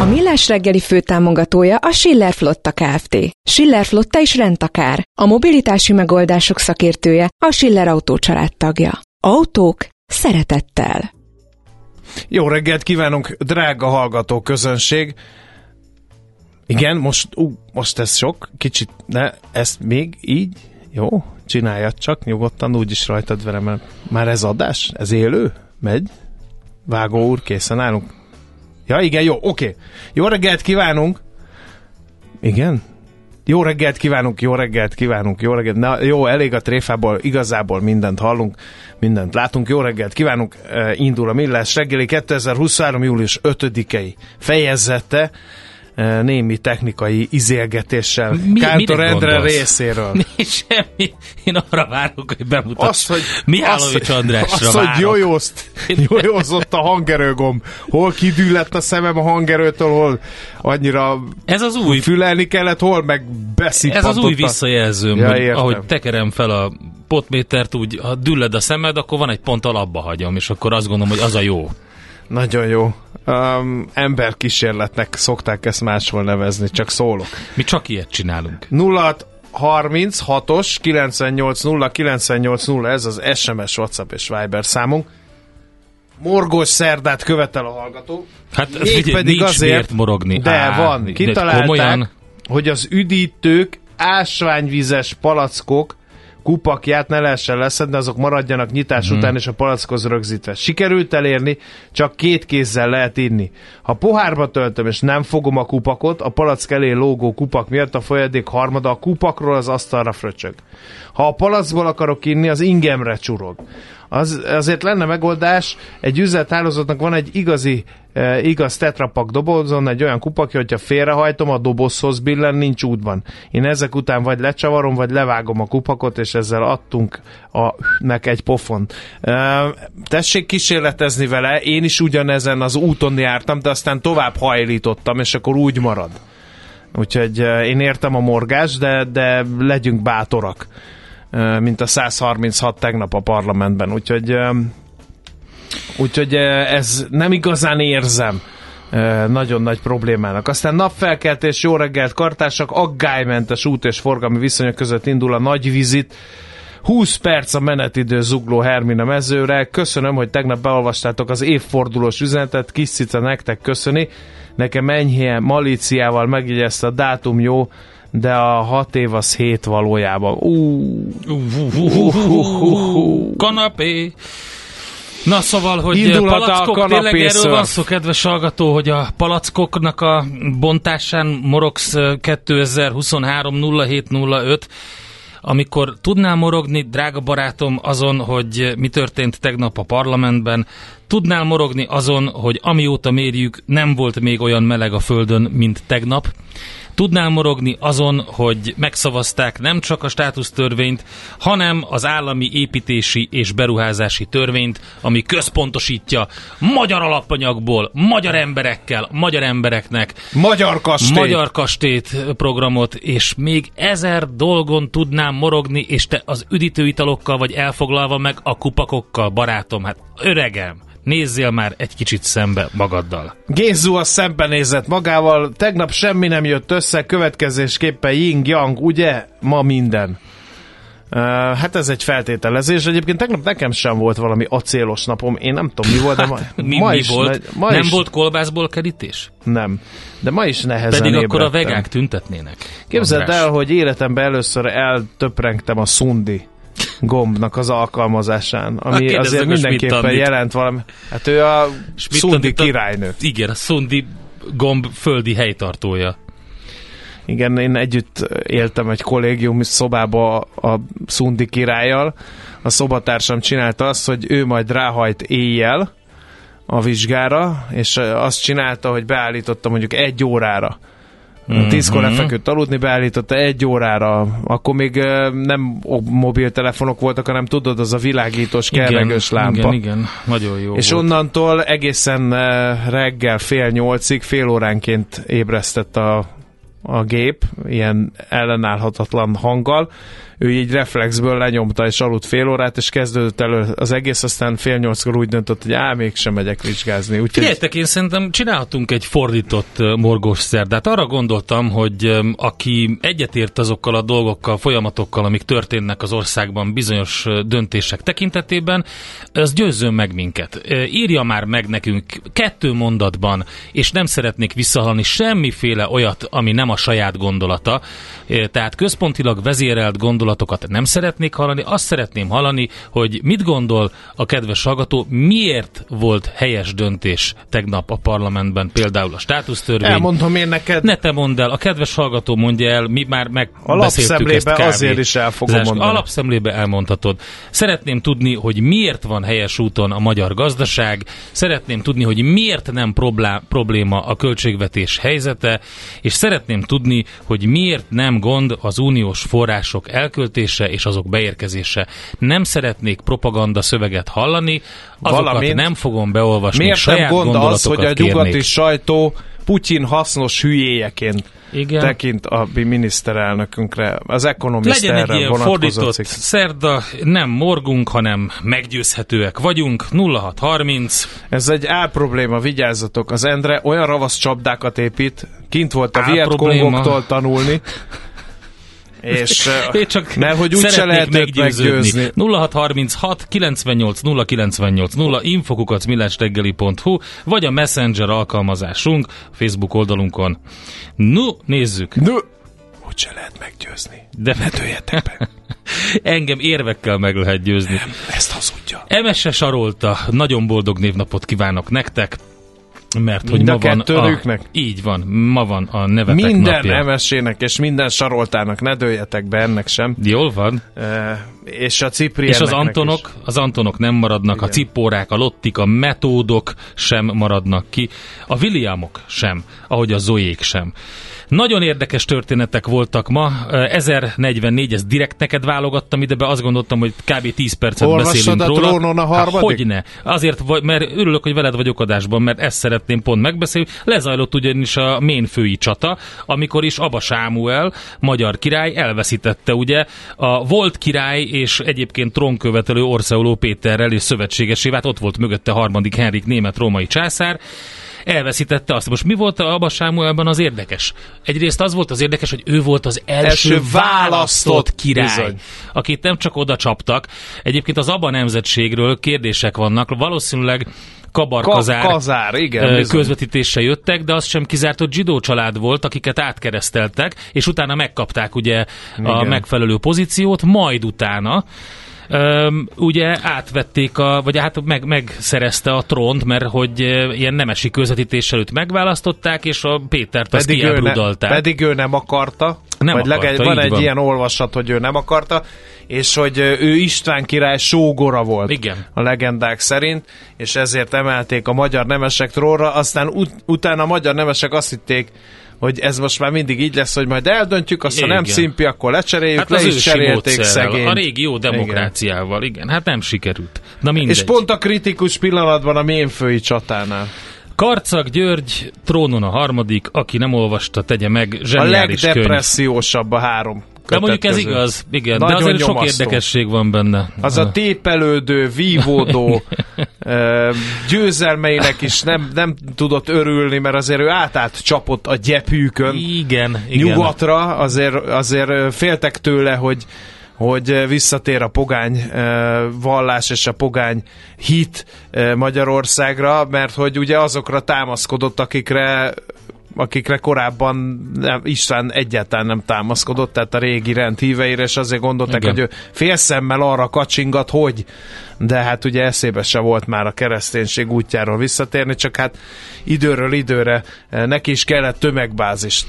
A Millás reggeli főtámogatója a Schiller Flotta Kft. Schiller Flotta is rendtakár. A mobilitási megoldások szakértője a Schiller Autó tagja. Autók szeretettel. Jó reggelt kívánunk, drága hallgató közönség! Igen, most, ú, most ez sok, kicsit, ne, ezt még így, jó, csináljad csak, nyugodtan, úgyis rajtad verem, mert már ez adás? Ez élő? Megy? Vágó úr, készen állunk? Ja, igen, jó, oké. Jó reggelt kívánunk! Igen? Jó reggelt kívánunk, jó reggelt kívánunk, jó reggelt. Na, jó, elég a tréfából, igazából mindent hallunk, mindent látunk. Jó reggelt kívánunk, uh, indul a Millás reggeli 2023. július 5-i fejezete némi technikai izélgetéssel Mi- Kántor Endre részéről. Mi semmi. Én arra várok, hogy bemutass. Azt, hogy, Mihálovics azt, Andrásra azt, hogy várok. jójózt, jójózott a hangerőgomb. Hol kidüllett a szemem a hangerőtől, hol annyira Ez az új, fülelni kellett, hol meg ez beszippantott. az új visszajelzőm, Ja, hogy ahogy tekerem fel a potmétert, úgy, ha dülled a szemed, akkor van egy pont alapba hagyom, és akkor azt gondolom, hogy az a jó. Nagyon jó. Um, emberkísérletnek szokták ezt máshol nevezni, csak szólok. Mi csak ilyet csinálunk. 0 36-os 980 980 ez az SMS, WhatsApp és Viber számunk. Morgos szerdát követel a hallgató. Hát ez figyelj, pedig nincs azért- miért morogni. De Á, van, kitalálták, Komolyan, hogy az üdítők ásványvizes palackok kupakját ne lehessen leszedni, azok maradjanak nyitás hmm. után és a palackhoz rögzítve. Sikerült elérni, csak két kézzel lehet inni. Ha pohárba töltöm és nem fogom a kupakot, a palack elé lógó kupak miatt a folyadék harmada a kupakról az asztalra fröcsög. Ha a palackból akarok inni, az ingemre csurog. Az, azért lenne megoldás, egy üzlethálózatnak van egy igazi, e, igaz tetrapak dobozon, egy olyan kupakja, hogyha félrehajtom, a dobozhoz billen, nincs útban. Én ezek után vagy lecsavarom, vagy levágom a kupakot, és ezzel adtunk a nek egy pofon. E, tessék kísérletezni vele, én is ugyanezen az úton jártam, de aztán tovább hajlítottam, és akkor úgy marad. Úgyhogy e, én értem a morgás, de, de legyünk bátorak mint a 136 tegnap a parlamentben. Úgyhogy, úgyhogy ez nem igazán érzem nagyon nagy problémának. Aztán napfelkeltés, jó reggelt, kartársak, aggálymentes út és forgalmi viszonyok között indul a nagy vizit. 20 perc a menetidő zugló Hermina mezőre. Köszönöm, hogy tegnap beolvastátok az évfordulós üzenetet. Kis cica nektek köszöni. Nekem enyhén malíciával megjegyezte a dátum jó, de a hat év az hét valójában. Kanapé. Na szóval, hogy Indulhat a palackok, kanapé tényleg erről van szó, kedves hallgató, hogy a palackoknak a bontásán morogsz 2023 0705, amikor tudnál morogni, drága barátom, azon, hogy mi történt tegnap a parlamentben, Tudnál morogni azon, hogy amióta mérjük, nem volt még olyan meleg a Földön, mint tegnap. Tudnál morogni azon, hogy megszavazták nem csak a státusztörvényt, hanem az állami építési és beruházási törvényt, ami központosítja magyar alapanyagból, magyar emberekkel, magyar embereknek, Magyar kastély. Magyar Kastét programot, és még ezer dolgon tudnám morogni, és te az üdítőitalokkal vagy elfoglalva meg a kupakokkal, barátom. Hát öregem, nézzél már egy kicsit szembe magaddal. Gézu a szembenézett magával, tegnap semmi nem jött össze, következésképpen yin-yang, ugye? Ma minden. Uh, hát ez egy feltételezés. Egyébként tegnap nekem sem volt valami acélos napom. Én nem tudom, mi volt, de ma, Mi, ma mi is, volt? Ma nem is, volt kolbászból kerítés? Nem. De ma is nehezen Pedig akkor a ébredtem. vegák tüntetnének. Képzeld András. el, hogy életemben először eltöprengtem a szundi gombnak az alkalmazásán, ami kérdezd azért mindenképpen jelent valami. Hát ő a Schmidt szundi királynő. Igen, a szundi gomb földi helytartója. Igen, én együtt éltem egy kollégium szobába a szundi királlyal. A szobatársam csinálta azt, hogy ő majd ráhajt éjjel a vizsgára, és azt csinálta, hogy beállította mondjuk egy órára. Mm-hmm. Tízkor lefeküdt aludni, beállította egy órára, akkor még nem mobiltelefonok voltak, hanem tudod, az a világítós, kerregős lámpa. Igen, igen, nagyon jó És volt. onnantól egészen reggel fél nyolcig, fél óránként ébresztett a, a gép, ilyen ellenállhatatlan hanggal. Ő így reflexből lenyomta és aludt fél órát, és kezdődött elő az egész, aztán fél nyolckor úgy döntött, hogy á, mégsem megyek vizsgázni. Úgyhogy Figyeljetek, én szerintem csinálhatunk egy fordított morgós szerdát. Arra gondoltam, hogy aki egyetért azokkal a dolgokkal, folyamatokkal, amik történnek az országban bizonyos döntések tekintetében, az győzzön meg minket. Írja már meg nekünk kettő mondatban, és nem szeretnék visszahalni semmiféle olyat, ami nem a saját gondolata. Tehát központilag vezérelt gondolatokat nem szeretnék hallani, azt szeretném hallani, hogy mit gondol a kedves hallgató, miért volt helyes döntés tegnap a parlamentben, például a státusztörvény. elmondom én neked, Ne te mondd el, a kedves hallgató mondja el, mi már megbeszéltük lapszemlébe ezt kávé. azért is el fogom Zás- mondani. Alapszemlébe elmondhatod. Szeretném tudni, hogy miért van helyes úton a magyar gazdaság, szeretném tudni, hogy miért nem probléma a költségvetés helyzete, és szeretném tudni, hogy miért nem gond az uniós források elköltése és azok beérkezése. Nem szeretnék propaganda szöveget hallani, azokat Valamint- nem fogom beolvasni, miért nem gond az, hogy a nyugati kérnék. sajtó Putyin hasznos hülyéjeként Igen. tekint a mi miniszterelnökünkre. Az Economist Legyen egy ilyen fordított cikk. szerda, nem morgunk, hanem meggyőzhetőek vagyunk. 0630. Ez egy álprobléma, vigyázzatok. Az Endre olyan ravasz csapdákat épít, kint volt a Álprobléma. Vietcongoktól tanulni, és Én csak mert hogy úgyse lehet őt meggyőzni. 0636 98 0 98 0 infokukat millásreggeli.hu vagy a Messenger alkalmazásunk Facebook oldalunkon. No, nézzük. Nő, úgyse lehet meggyőzni. De Ne dőljetek be, engem érvekkel meg lehet győzni. ezt hazudja. Emese Sarolta, nagyon boldog névnapot kívánok nektek, mert hogy Mind a ma van kettőjüknek? a, így van, ma van a nevetek Minden napja. MS-ének és minden saroltának, ne dőljetek be ennek sem. Jól van. E, és a És Cipriennek az Antonok, az Antonok nem maradnak, Igen. a Cippórák, a Lottik, a Metódok sem maradnak ki, a Williamok sem, ahogy a Zoék sem. Nagyon érdekes történetek voltak ma. Eh, 1044, ezt direkt neked válogattam ide be, azt gondoltam, hogy kb. 10 percet Olvastad beszélünk a róla. trónon a harmadik? Há, Hogyne. Azért, mert örülök, hogy veled vagyok adásban, mert ezt szeretném pont megbeszélni. Lezajlott ugyanis a ménfői csata, amikor is Aba Sámuel, magyar király elveszítette ugye a volt király és egyébként trónkövetelő Orseoló Péterrel és szövetségesével, ott volt mögötte harmadik Henrik német-római császár, elveszítette azt. Most mi volt a Abba Sámuelben az érdekes? Egyrészt az volt az érdekes, hogy ő volt az első, Első választott, király, bizony. akit nem csak oda csaptak. Egyébként az Abba nemzetségről kérdések vannak, valószínűleg Kabarkazár Ka- Kazár, igen, bizony. közvetítéssel jöttek, de azt sem kizárt, hogy zsidó család volt, akiket átkereszteltek, és utána megkapták ugye a Igen. megfelelő pozíciót, majd utána Öm, ugye átvették, a, vagy hát meg, megszerezte a trónt, mert hogy ilyen nemesi közvetítés előtt megválasztották, és a Pétert azt Pedig ő, ne, kielbrudalták. pedig ő nem akarta. Nem vagy akarta, legalább van egy van. ilyen olvasat, hogy ő nem akarta, és hogy ő István király sógora volt Igen. a legendák szerint, és ezért emelték a magyar nemesek trónra, aztán ut- utána a magyar nemesek azt hitték, hogy ez most már mindig így lesz, hogy majd eldöntjük, azt ha nem Igen. szimpi, akkor lecseréljük, Hát le az is cserélték szegény. a régi jó demokráciával, igen. Hát nem sikerült. Na mindegy. És pont a kritikus pillanatban a ménfői csatánál. Karcag György trónon a harmadik, aki nem olvasta, tegye meg, A zseniális könyv. legdepressziósabb a három De mondjuk ez közül. igaz, igen, Nagyon de azért sok nyomasztó. érdekesség van benne. Az a tépelődő, vívódó győzelmeinek is nem, nem tudott örülni, mert azért ő átát csapott a gyepűkön Igen, igen. nyugatra, azért, azért féltek tőle, hogy hogy visszatér a pogány vallás és a pogány hit Magyarországra, mert hogy ugye azokra támaszkodott, akikre akikre korábban nem, István egyáltalán nem támaszkodott, tehát a régi rend híveire, és azért gondolták, Igen. hogy ő félszemmel arra kacsingat, hogy, de hát ugye eszébe se volt már a kereszténység útjáról visszatérni, csak hát időről időre eh, neki is kellett tömegbázist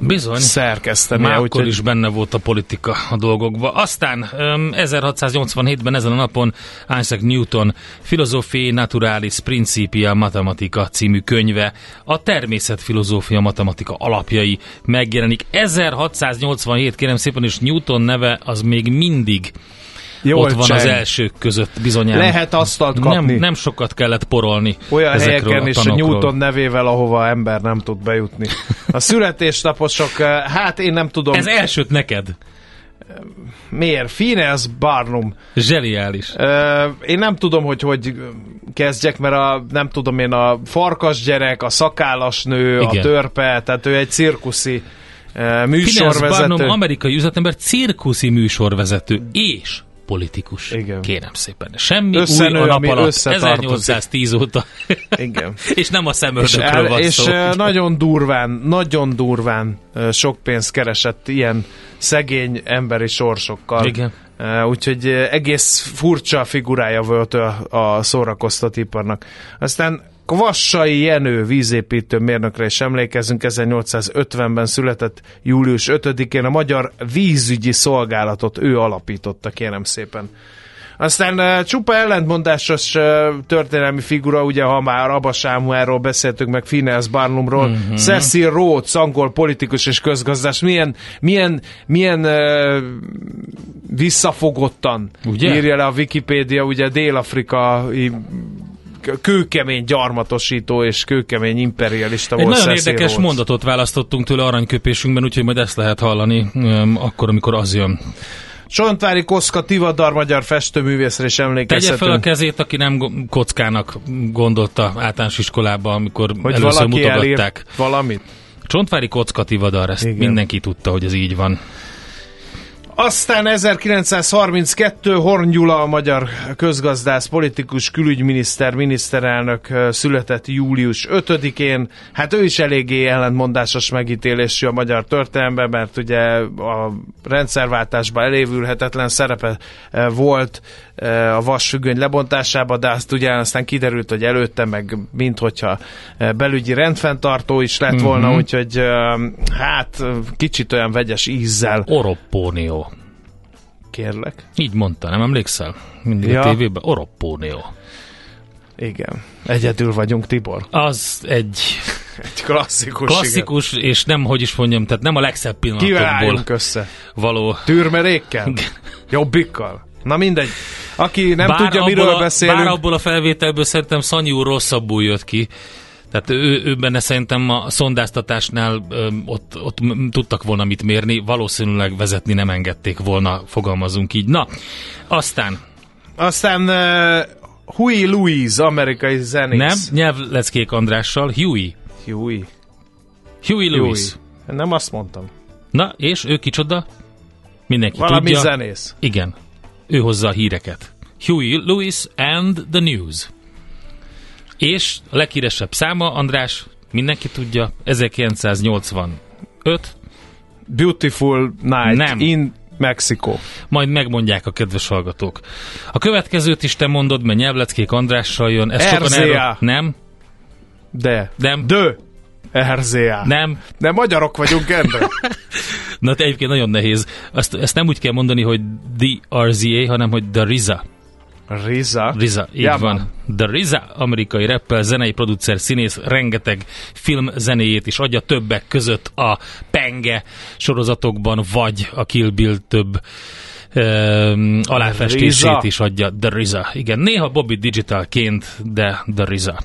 Bizony. szerkeszteni. Már akkor is benne volt a politika a dolgokban. Aztán öm, 1687-ben ezen a napon Isaac Newton Philosophiae Naturalis Principia Mathematica című könyve a természetfilozófia matematika alapjai megjelenik. 1687 kérem szépen, és Newton neve az még mindig Jól ott van cseng. az elsők között bizonyán. Lehet asztalt kapni. nem, nem sokat kellett porolni Olyan helyeken a is a. Newton nevével, ahova ember nem tud bejutni. A születésnaposok, eh, hát én nem tudom, Ez elsőt neked. miért? Phineas Barnum. Zseniális. Ö, én nem tudom, hogy hogy kezdjek, mert a, nem tudom én, a farkas gyerek, a szakállas nő, Igen. a törpe, tehát ő egy cirkuszi ö, Phineas műsorvezető. Barnum amerikai üzletember, cirkuszi műsorvezető és politikus. Igen. Kérem szépen. Semmi Összenő, új a nap alatt. összetartozik. 1810 óta. Igen. és nem a És, szemöldökről el, van és szó. ö, nagyon durván, nagyon durván ö, sok pénzt keresett ilyen szegény emberi sorsokkal. Igen. Úgyhogy egész furcsa figurája volt a, a szórakoztatóiparnak. Aztán Kvassai Jenő vízépítő mérnökre is emlékezünk, 1850-ben született július 5-én a Magyar Vízügyi Szolgálatot ő alapította, kérem szépen. Aztán uh, csupa ellentmondásos uh, történelmi figura, ugye ha már Abba Sámuelról beszéltünk, meg Phineas Barnumról, Mhm. mm-hmm. Cecil Rhodes, angol politikus és közgazdás, milyen, milyen, milyen uh, visszafogottan Ugye? írja le a Wikipédia, ugye dél-afrikai kőkemény gyarmatosító és kőkemény imperialista Egy volt nagyon Cecil érdekes Rhodes. mondatot választottunk tőle aranyköpésünkben, úgyhogy majd ezt lehet hallani akkor, amikor az jön. Csontvári Koszka Tivadar magyar festőművészre is Tegye fel a kezét, aki nem kockának gondolta általános iskolában, amikor Hogy először mutogatták. valamit. Csontvári kocka tivadar, ezt Igen. mindenki tudta, hogy ez így van. Aztán 1932 Horn Gyula, a magyar közgazdász, politikus, külügyminiszter, miniszterelnök született július 5-én. Hát ő is eléggé ellentmondásos megítélésű a magyar történelemben, mert ugye a rendszerváltásban elévülhetetlen szerepe volt a vasfüggöny lebontásában, de azt ugye aztán kiderült, hogy előtte meg minthogyha ö, belügyi rendfenntartó is lett volna, Mhm. úgyhogy ö, hát kicsit olyan vegyes ízzel Oroppónió. kérlek. Így mondta, nem emlékszel? Mindig Ja. a tévében. Oroppónió. Igen. Egyedül vagyunk, Tibor. Az egy Egy klasszikus. klasszikus, és nem, hogy is mondjam, tehát nem a legszebb Igen. Kivel pillanatokból álljunk össze? való. Tűrmerékkel? Jobbikkal? Na mindegy. Aki nem tudja, miről a, beszélünk. Bár abból a felvételből szerintem Szanyi úr rosszabbul jött ki. Tehát ő, ő benne szerintem a szondáztatásnál ö, ott, ott tudtak volna mit mérni, valószínűleg vezetni nem engedték volna, fogalmazunk így. Na, aztán Aztán uh, Huey Louise, amerikai nem, zenész. nyelvleckék Andrással, Huey. Huey. Huey Huey. Lewis. Nem azt mondtam. Na, és ő kicsoda? Mindenki Valami tudja. zenész. Igen, ő hozza a híreket. Huey Lewis and the News. És a leghíresebb száma, András, mindenki tudja, 1985, Beautiful Night Nem. in Mexikó. Majd megmondják a kedves hallgatók. A következőt is te mondod, mert Nyelvleckék Andrással jön. Ezt RZA. erről... Nem? De. Nem. Dö. RZA. Nem. De magyarok vagyunk, Endre. Na, te egyébként nagyon nehéz. Azt, ezt nem úgy kell mondani, hogy The RZA, hanem hogy The RZA. Riza. Riza, így Ja, van. The Riza, amerikai rappel, zenei producer, színész, rengeteg film zenéjét is adja többek között a Penge sorozatokban, vagy a Kill Bill több um, aláfestését Riza. is adja The Riza. Igen, néha Bobby Digitalként, de The Riza.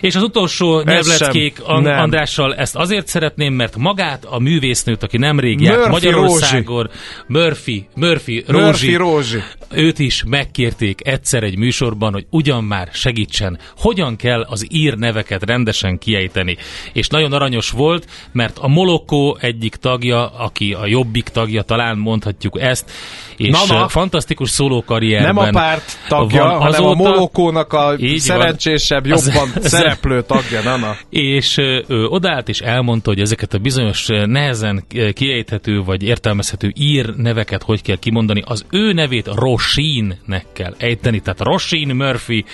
És az utolsó nyelvleckék. Andrással ezt azért szeretném, mert magát a művésznőt, aki nemrég járt Murphy Magyarországon, Murphy, Murphy, Rózsi, Murphy Rózsi. őt is megkérték egyszer egy műsorban, hogy ugyan már segítsen, hogyan kell az ír neveket rendesen kiejteni. És nagyon aranyos volt, mert a Molokó egyik tagja, aki a jobbik tagja, talán mondhatjuk ezt, és Na, fantasztikus szólókarrierben Nem a párt tagja, van hanem a azóta, Molokónak a Így van. szerencsésebb, Az- jobban szereplő tagja, Nana. és ő odaállt és elmondta, hogy ezeket a bizonyos nehezen kiejthető vagy értelmezhető ír neveket hogy kell kimondani. Az ő nevét Rosin-nek kell ejteni, tehát Rosin Murphy,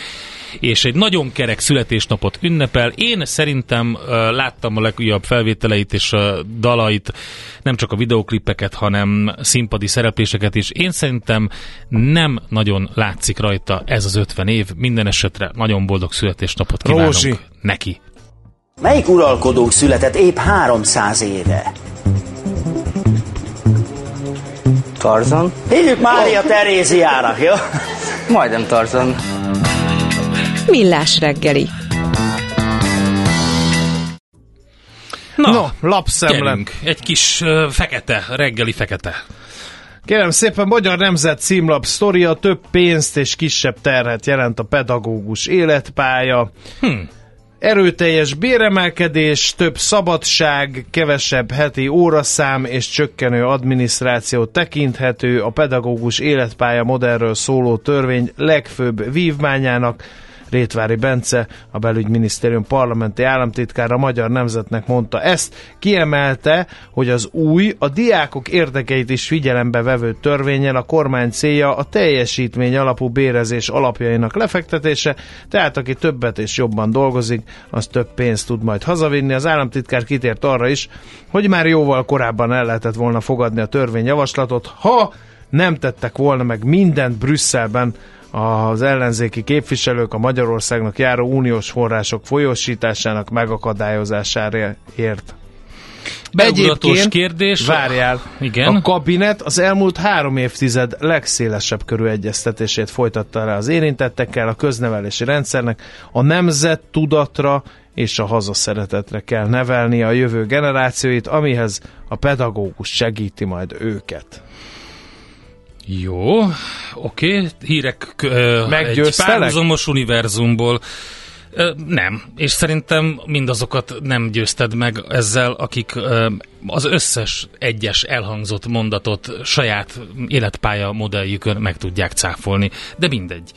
és egy nagyon kerek születésnapot ünnepel. Én szerintem láttam a legújabb felvételeit és a dalait, nem csak a videoklipeket, hanem színpadi szerepléseket is. Én szerintem nem nagyon látszik rajta ez az 50 év. Minden esetre nagyon boldog születésnapot kívánunk Rózsi. neki. Melyik uralkodónk született épp 300 éve? Tarzan? Hívjuk Mária Teréziának, jó? Majdnem Tarzan. Millás reggeli. Na, No, lapszemle. gyerünk. Egy kis uh, fekete, reggeli fekete. Kérem szépen, Magyar Nemzet címlap sztoria több pénzt és kisebb terhet jelent a pedagógus életpálya. Hm. Erőteljes béremelkedés, több szabadság, kevesebb heti óraszám és csökkenő adminisztráció tekinthető a pedagógus életpálya modellről szóló törvény legfőbb vívmányának. Rétvári Bence, a belügyminisztérium parlamenti államtitkára Magyar Nemzetnek mondta ezt, kiemelte, hogy az új, a diákok érdekeit is figyelembe vevő törvényen a kormány célja a teljesítmény alapú bérezés alapjainak lefektetése, tehát aki többet és jobban dolgozik, az több pénzt tud majd hazavinni. Az államtitkár kitért arra is, hogy már jóval korábban el lehetett volna fogadni a törvényjavaslatot, ha nem tettek volna meg mindent Brüsszelben az ellenzéki képviselők a Magyarországnak járó uniós források folyósításának megakadályozására ért. Beugratos kérdés. Várjál. Igen. A kabinet az elmúlt három évtized legszélesebb körű egyeztetését folytatta le az érintettekkel, a köznevelési rendszernek a nemzet tudatra és a hazaszeretetre kell nevelni a jövő generációit, amihez a pedagógus segíti majd őket. Jó, oké, hírek egy párhuzamos univerzumból. Nem, és szerintem mindazokat nem győzted meg ezzel, akik az összes egyes elhangzott mondatot saját életpálya modelljükön meg tudják cáfolni, de mindegy.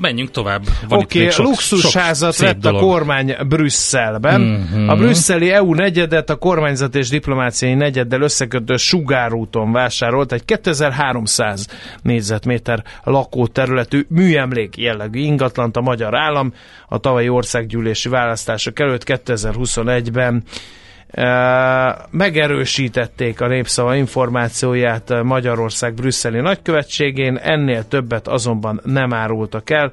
Menjünk tovább. Oké, okay, luxusházat vett a dolog. kormány Brüsszelben. Mhm. A brüsszeli EU negyedet a kormányzat és diplomáciai negyeddel összekötő sugárúton vásárolt egy 2300 négyzetméter lakóterületű műemlék jellegű ingatlant a magyar állam a tavalyi országgyűlési választások előtt 2021-ben Uh, megerősítették a népszava információját Magyarország brüsszeli nagykövetségén, ennél többet azonban nem árultak el.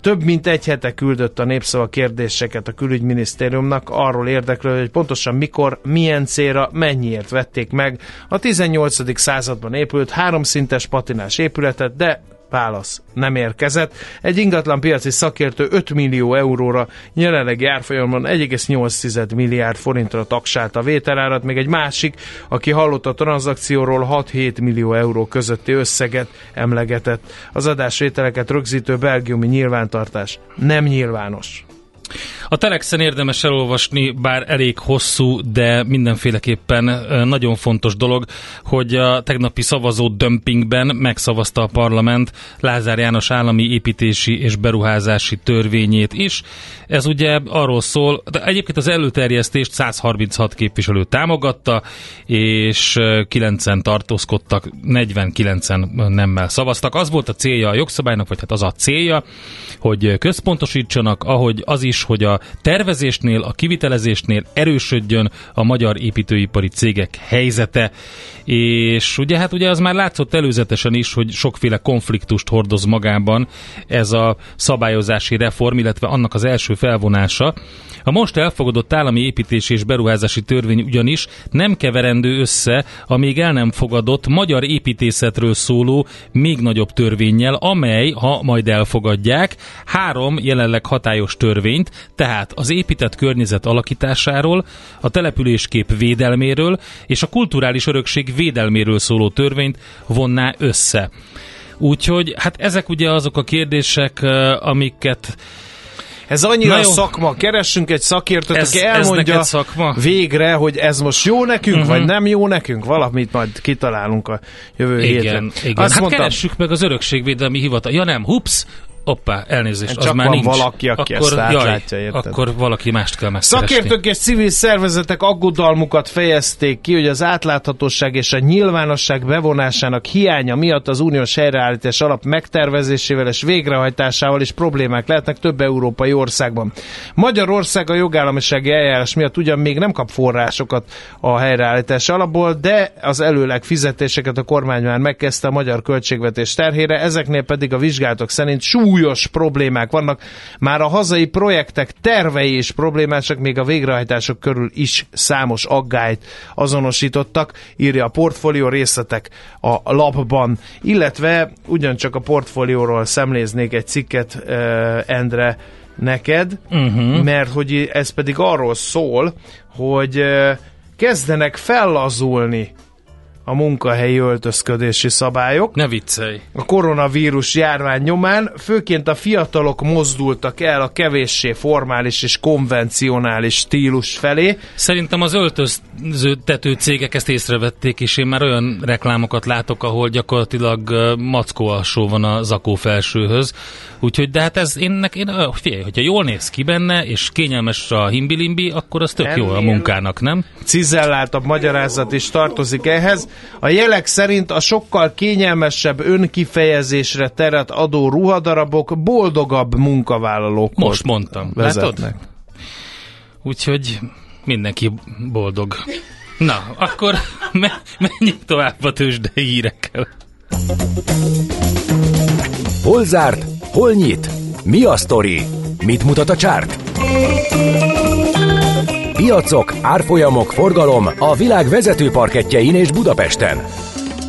Több mint egy hete küldött a népszava kérdéseket a külügyminisztériumnak arról érdeklő, hogy pontosan mikor, milyen célra, mennyiért vették meg a 18. században épült háromszintes patinás épületet, de válasz nem érkezett. Egy ingatlan piaci szakértő 5 millió euróra jelenlegi árfolyamon 1,8 milliárd forintra taksálta a vételárat, még egy másik, aki hallott a tranzakcióról 6-7 millió euró közötti összeget emlegetett. Az adásvételeket rögzítő belgiumi nyilvántartás nem nyilvános. A Telexen érdemes elolvasni, bár elég hosszú, de mindenféleképpen nagyon fontos dolog, hogy a tegnapi szavazó dömpingben megszavazta a parlament Lázár János állami építési és beruházási törvényét is. Ez ugye arról szól, de egyébként az előterjesztést 136 képviselő támogatta, és 9-en tartózkodtak, 49-en nemmel szavaztak. Az volt a célja a jogszabálynak, vagy hát az a célja, hogy központosítsanak, ahogy az is, hogy a tervezésnél, a kivitelezésnél erősödjön a magyar építőipari cégek helyzete. És ugye hát ugye az már látszott előzetesen is, hogy sokféle konfliktust hordoz magában ez a szabályozási reform, illetve annak az első felvonása. A most elfogadott állami építési és beruházási törvény ugyanis nem keverendő össze a még el nem fogadott magyar építészetről szóló még nagyobb törvényjel, amely, ha majd elfogadják, három jelenleg hatályos törvényt, tehát az épített környezet alakításáról, a településkép védelméről és a kulturális örökség védelméről szóló törvényt vonná össze. Úgyhogy hát ezek ugye azok a kérdések, amiket ez annyira szakma, keressünk egy szakértőt, ez, aki elmondja ez szakma? végre, hogy ez most jó nekünk, uh-huh. vagy nem jó nekünk, valamit majd kitalálunk a jövő igen, héten. Igen, Azt hát mondtam, keressük meg az örökségvédelmi hivatal. Ja nem, hups, Oppá, elnézést, Csak az már van nincs. valaki, aki akkor, ezt átlátja, jaj, Akkor valaki mást kell megkeresni. Szakértők és civil szervezetek aggodalmukat fejezték ki, hogy az átláthatóság és a nyilvánosság bevonásának hiánya miatt az uniós helyreállítás alap megtervezésével és végrehajtásával is problémák lehetnek több európai országban. Magyarország a jogállamisági eljárás miatt ugyan még nem kap forrásokat a helyreállítás alapból, de az előleg fizetéseket a kormány már megkezdte a magyar költségvetés terhére, ezeknél pedig a vizsgálatok szerint súly súlyos problémák vannak. Már a hazai projektek tervei is problémásak, még a végrehajtások körül is számos aggályt azonosítottak, írja a portfólió részletek a lapban. Illetve ugyancsak a portfólióról szemléznék egy cikket, uh, Endre, neked, uh-huh. mert hogy ez pedig arról szól, hogy uh, kezdenek fellazulni a munkahelyi öltözködési szabályok. Ne viccelj! A koronavírus járvány nyomán főként a fiatalok mozdultak el a kevéssé formális és konvencionális stílus felé. Szerintem az öltöztető cégek ezt észrevették, és én már olyan reklámokat látok, ahol gyakorlatilag mackó alsó van a zakó felsőhöz. Úgyhogy, de hát ez én, én figyelj, hogyha jól néz ki benne, és kényelmes a himbilimbi, akkor az tök Ennél jó a munkának, nem? Cizelláltabb magyarázat is tartozik ehhez. A jelek szerint a sokkal kényelmesebb önkifejezésre teret adó ruhadarabok boldogabb munkavállalók. Most mondtam. Vezetnek. Látod? Úgyhogy mindenki boldog. Na, akkor me- menjünk tovább a tőzsdei hírekkel. Hol zárt? Hol nyit? Mi a sztori? Mit mutat a csárt? Piacok, árfolyamok, forgalom a világ vezető parketjein és Budapesten.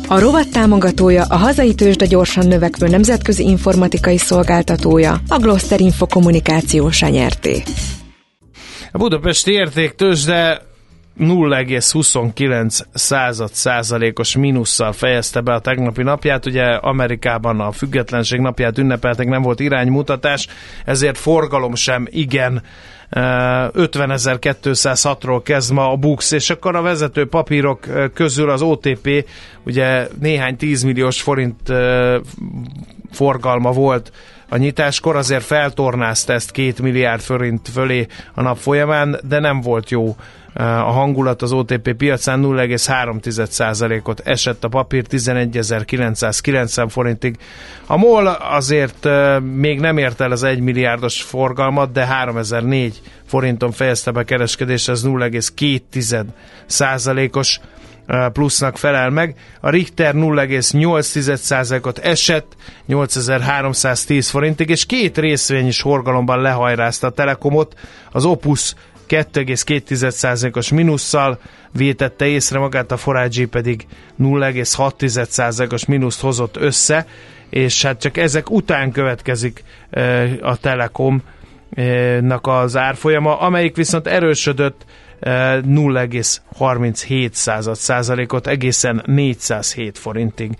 A rovat támogatója a hazai tőzsde gyorsan növekvő nemzetközi informatikai szolgáltatója, a Gloster Info kommunikáció nyerté. A budapesti értéktőzsde 0,29 század százalékos mínusszal fejezte be a tegnapi napját. Ugye Amerikában a függetlenség napját ünnepeltek, nem volt iránymutatás, ezért forgalom sem igen 50.206-ról kezd ma a BUX, és akkor a vezető papírok közül az OTP ugye néhány 10 milliós forint forgalma volt a nyitáskor, azért feltornázta ezt két milliárd forint fölé a nap folyamán, de nem volt jó a hangulat az OTP piacán 0,3%-ot esett a papír 11.990 forintig. A MOL azért még nem ért el az 1 milliárdos forgalmat, de 3004 forinton fejezte be kereskedés, ez 0,2%-os plusznak felel meg. A Richter 0,8%-ot esett 8310 forintig, és két részvény is forgalomban lehajrázta a Telekomot. Az Opus 2,2%-os minusszal vétette észre magát, a Forágyi pedig 0,6%-os mínuszt hozott össze, és hát csak ezek után következik a Telekom nak az árfolyama, amelyik viszont erősödött 0,37 százalékot egészen 407 forintig.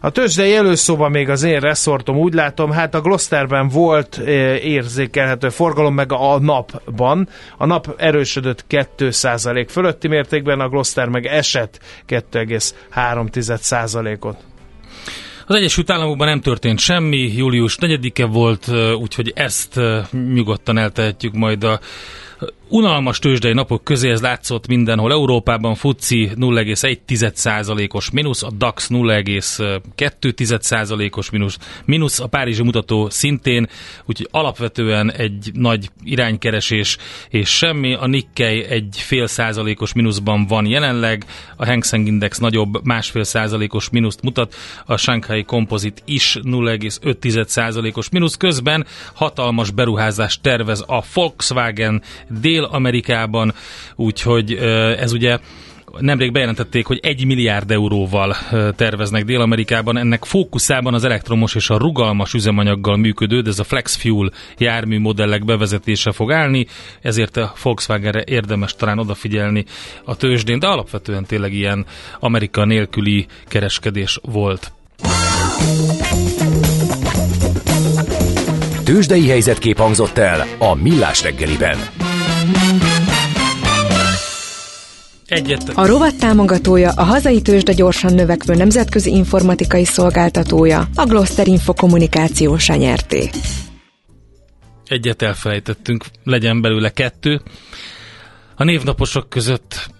A tőzsdei előszóban még az én reszortom úgy látom, hát a Gloucesterben volt érzékelhető forgalom, meg a napban. A nap erősödött 2 százalék fölötti mértékben, a Gloucester meg esett 2,3 százalékot. Az Egyesült Államokban nem történt semmi, július 4-e volt, úgyhogy ezt nyugodtan eltehetjük majd a unalmas tőzsdei napok közé ez látszott mindenhol. Európában FUCI 0,1%-os mínusz, a DAX 0,2%-os mínusz, mínusz a Párizsi mutató szintén, úgyhogy alapvetően egy nagy iránykeresés és semmi. A Nikkei egy fél százalékos mínuszban van jelenleg, a Hang Seng Index nagyobb másfél százalékos mínuszt mutat, a Shanghai Composite is 0,5 százalékos mínusz. Közben hatalmas beruházást tervez a Volkswagen Dél-Amerikában, úgyhogy ez ugye nemrég bejelentették, hogy egy milliárd euróval terveznek Dél-Amerikában. Ennek fókuszában az elektromos és a rugalmas üzemanyaggal működő, de ez a Flex Fuel jármű modellek bevezetése fog állni, ezért a Volkswagenre érdemes talán odafigyelni a tőzsdén, de alapvetően tényleg ilyen Amerika nélküli kereskedés volt. Tőzsdei helyzetkép hangzott el a Millás reggeliben. Egyet. A rovat támogatója a hazai tőzsde gyorsan növekvő nemzetközi informatikai szolgáltatója, a Gloster Info kommunikációs nyerté. Egyet elfelejtettünk, legyen belőle kettő. A névnaposok között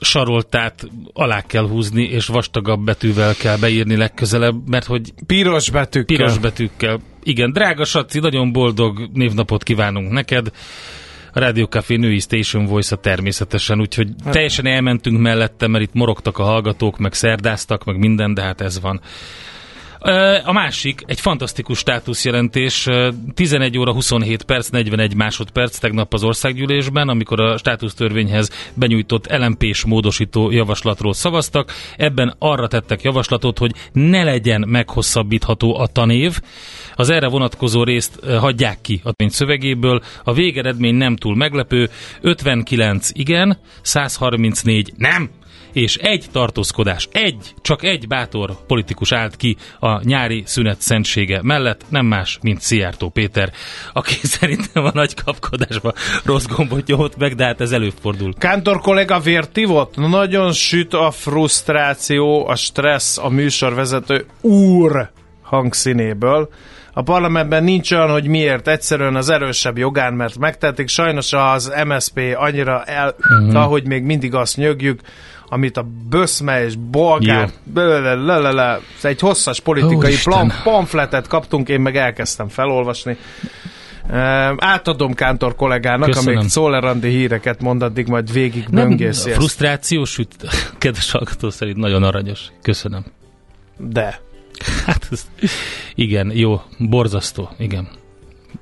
saroltát alá kell húzni, és vastagabb betűvel kell beírni legközelebb, mert hogy... Piros betűkkel. Piros betűkkel. Igen, drága Saci, nagyon boldog névnapot kívánunk neked a Radio Café női Station voice természetesen, úgyhogy hát. teljesen elmentünk mellette, mert itt morogtak a hallgatók, meg szerdáztak, meg minden, de hát ez van. A másik, egy fantasztikus státuszjelentés, 11 óra 27 perc, 41 másodperc tegnap az országgyűlésben, amikor a státusztörvényhez benyújtott LMP-s módosító javaslatról szavaztak. Ebben arra tettek javaslatot, hogy ne legyen meghosszabbítható a tanév. Az erre vonatkozó részt hagyják ki a törvény szövegéből. A végeredmény nem túl meglepő. 59 igen, 134 nem és egy tartózkodás, egy, csak egy bátor politikus állt ki a nyári szünet szentsége mellett, nem más, mint Szijjártó Péter, aki szerintem a nagy kapkodásban rossz gombot nyomott meg, de hát ez előfordul. Kántor kollega vérti volt? Nagyon süt a frusztráció, a stressz a műsorvezető úr hangszínéből. A parlamentben nincs olyan, hogy miért egyszerűen az erősebb jogán, mert megtették. Sajnos az MSP annyira el, uh-huh. ahogy még mindig azt nyögjük, amit a Böszme és Bolgár, egy hosszas politikai plan, pamfletet kaptunk, én meg elkezdtem felolvasni. Uh, átadom Kántor kollégának, Köszönöm. amíg Szólerandi híreket mond, addig majd végig böngészi ezt. Frusztrációs, kedves hallgató szerint nagyon aranyos. Köszönöm. De. Hát ez, igen, jó, borzasztó, igen.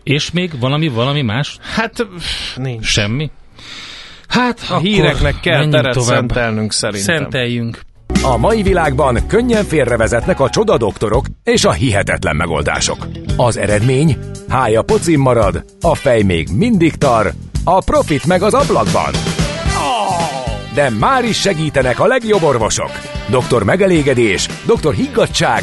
És még valami, valami más? Hát nincs. Semmi? Hát, a híreknek kell teret tovább. szentelnünk szerintem. Szenteljünk. A mai világban könnyen félrevezetnek a csoda doktorok és a hihetetlen megoldások. Az eredmény? Hája pocim marad, a fej még mindig tar, a profit meg az ablakban. De már is segítenek a legjobb orvosok. Doktor megelégedés, doktor higgadság,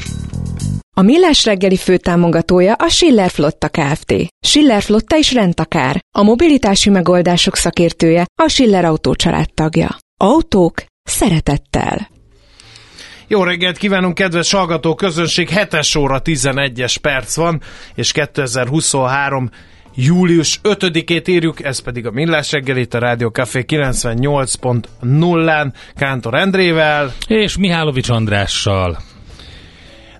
A Millás reggeli főtámogatója a Schiller Flotta Kft. Schiller Flotta is rendtakár. A mobilitási megoldások szakértője a Schiller Autó tagja. Autók szeretettel. Jó reggelt kívánunk, kedves hallgató közönség! 7 óra 11-es perc van, és 2023 július 5-ét írjuk, ez pedig a Millás reggelit, a Rádió Café 98.0-án Kántor Endrével és Mihálovics Andrással.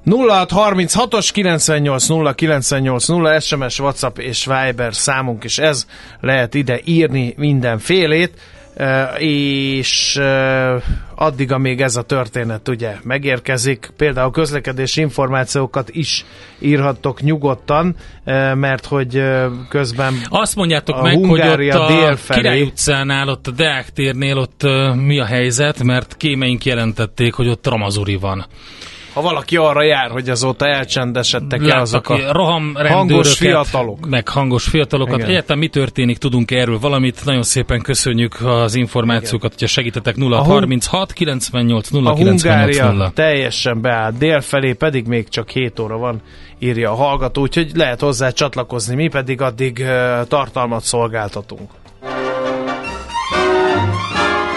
0636-os 98 0 98 0 SMS, WhatsApp és Viber számunk is ez, lehet ide írni mindenfélét. és addig, amíg ez a történet ugye megérkezik, például közlekedési információkat is írhattok nyugodtan, mert hogy közben Azt mondjátok a meg, Hungária hogy ott a délfelé... Király utcánál, ott a Deák térnél, ott mi a helyzet, mert kémeink jelentették, hogy ott Ramazuri van ha valaki arra jár, hogy azóta elcsendesedtek el azok a hangos fiatalok. Meg hangos fiatalokat. Igen. Egyáltalán mi történik, tudunk erről valamit. Nagyon szépen köszönjük az információkat, hogyha segítetek 0636 98 0 A Hungária teljesen beállt, délfelé pedig még csak 7 óra van, írja a hallgató, úgyhogy lehet hozzá csatlakozni, mi pedig addig uh, tartalmat szolgáltatunk.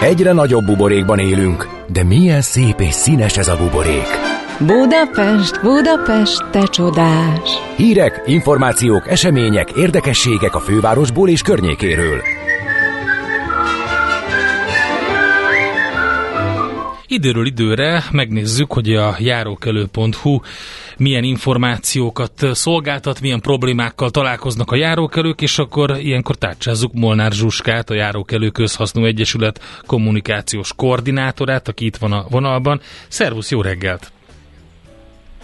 Egyre nagyobb buborékban élünk, de milyen szép és színes ez a buborék! Budapest, Budapest, te csodás! Hírek, információk, események, érdekességek a fővárosból és környékéről. Időről időre megnézzük, hogy a járókelő.hu milyen információkat szolgáltat, milyen problémákkal találkoznak a járókelők, és akkor ilyenkor tárcsázzuk Molnár Zsuskát, a Járókelő Közhasznú Egyesület kommunikációs koordinátorát, aki itt van a vonalban. Szervusz, jó reggelt!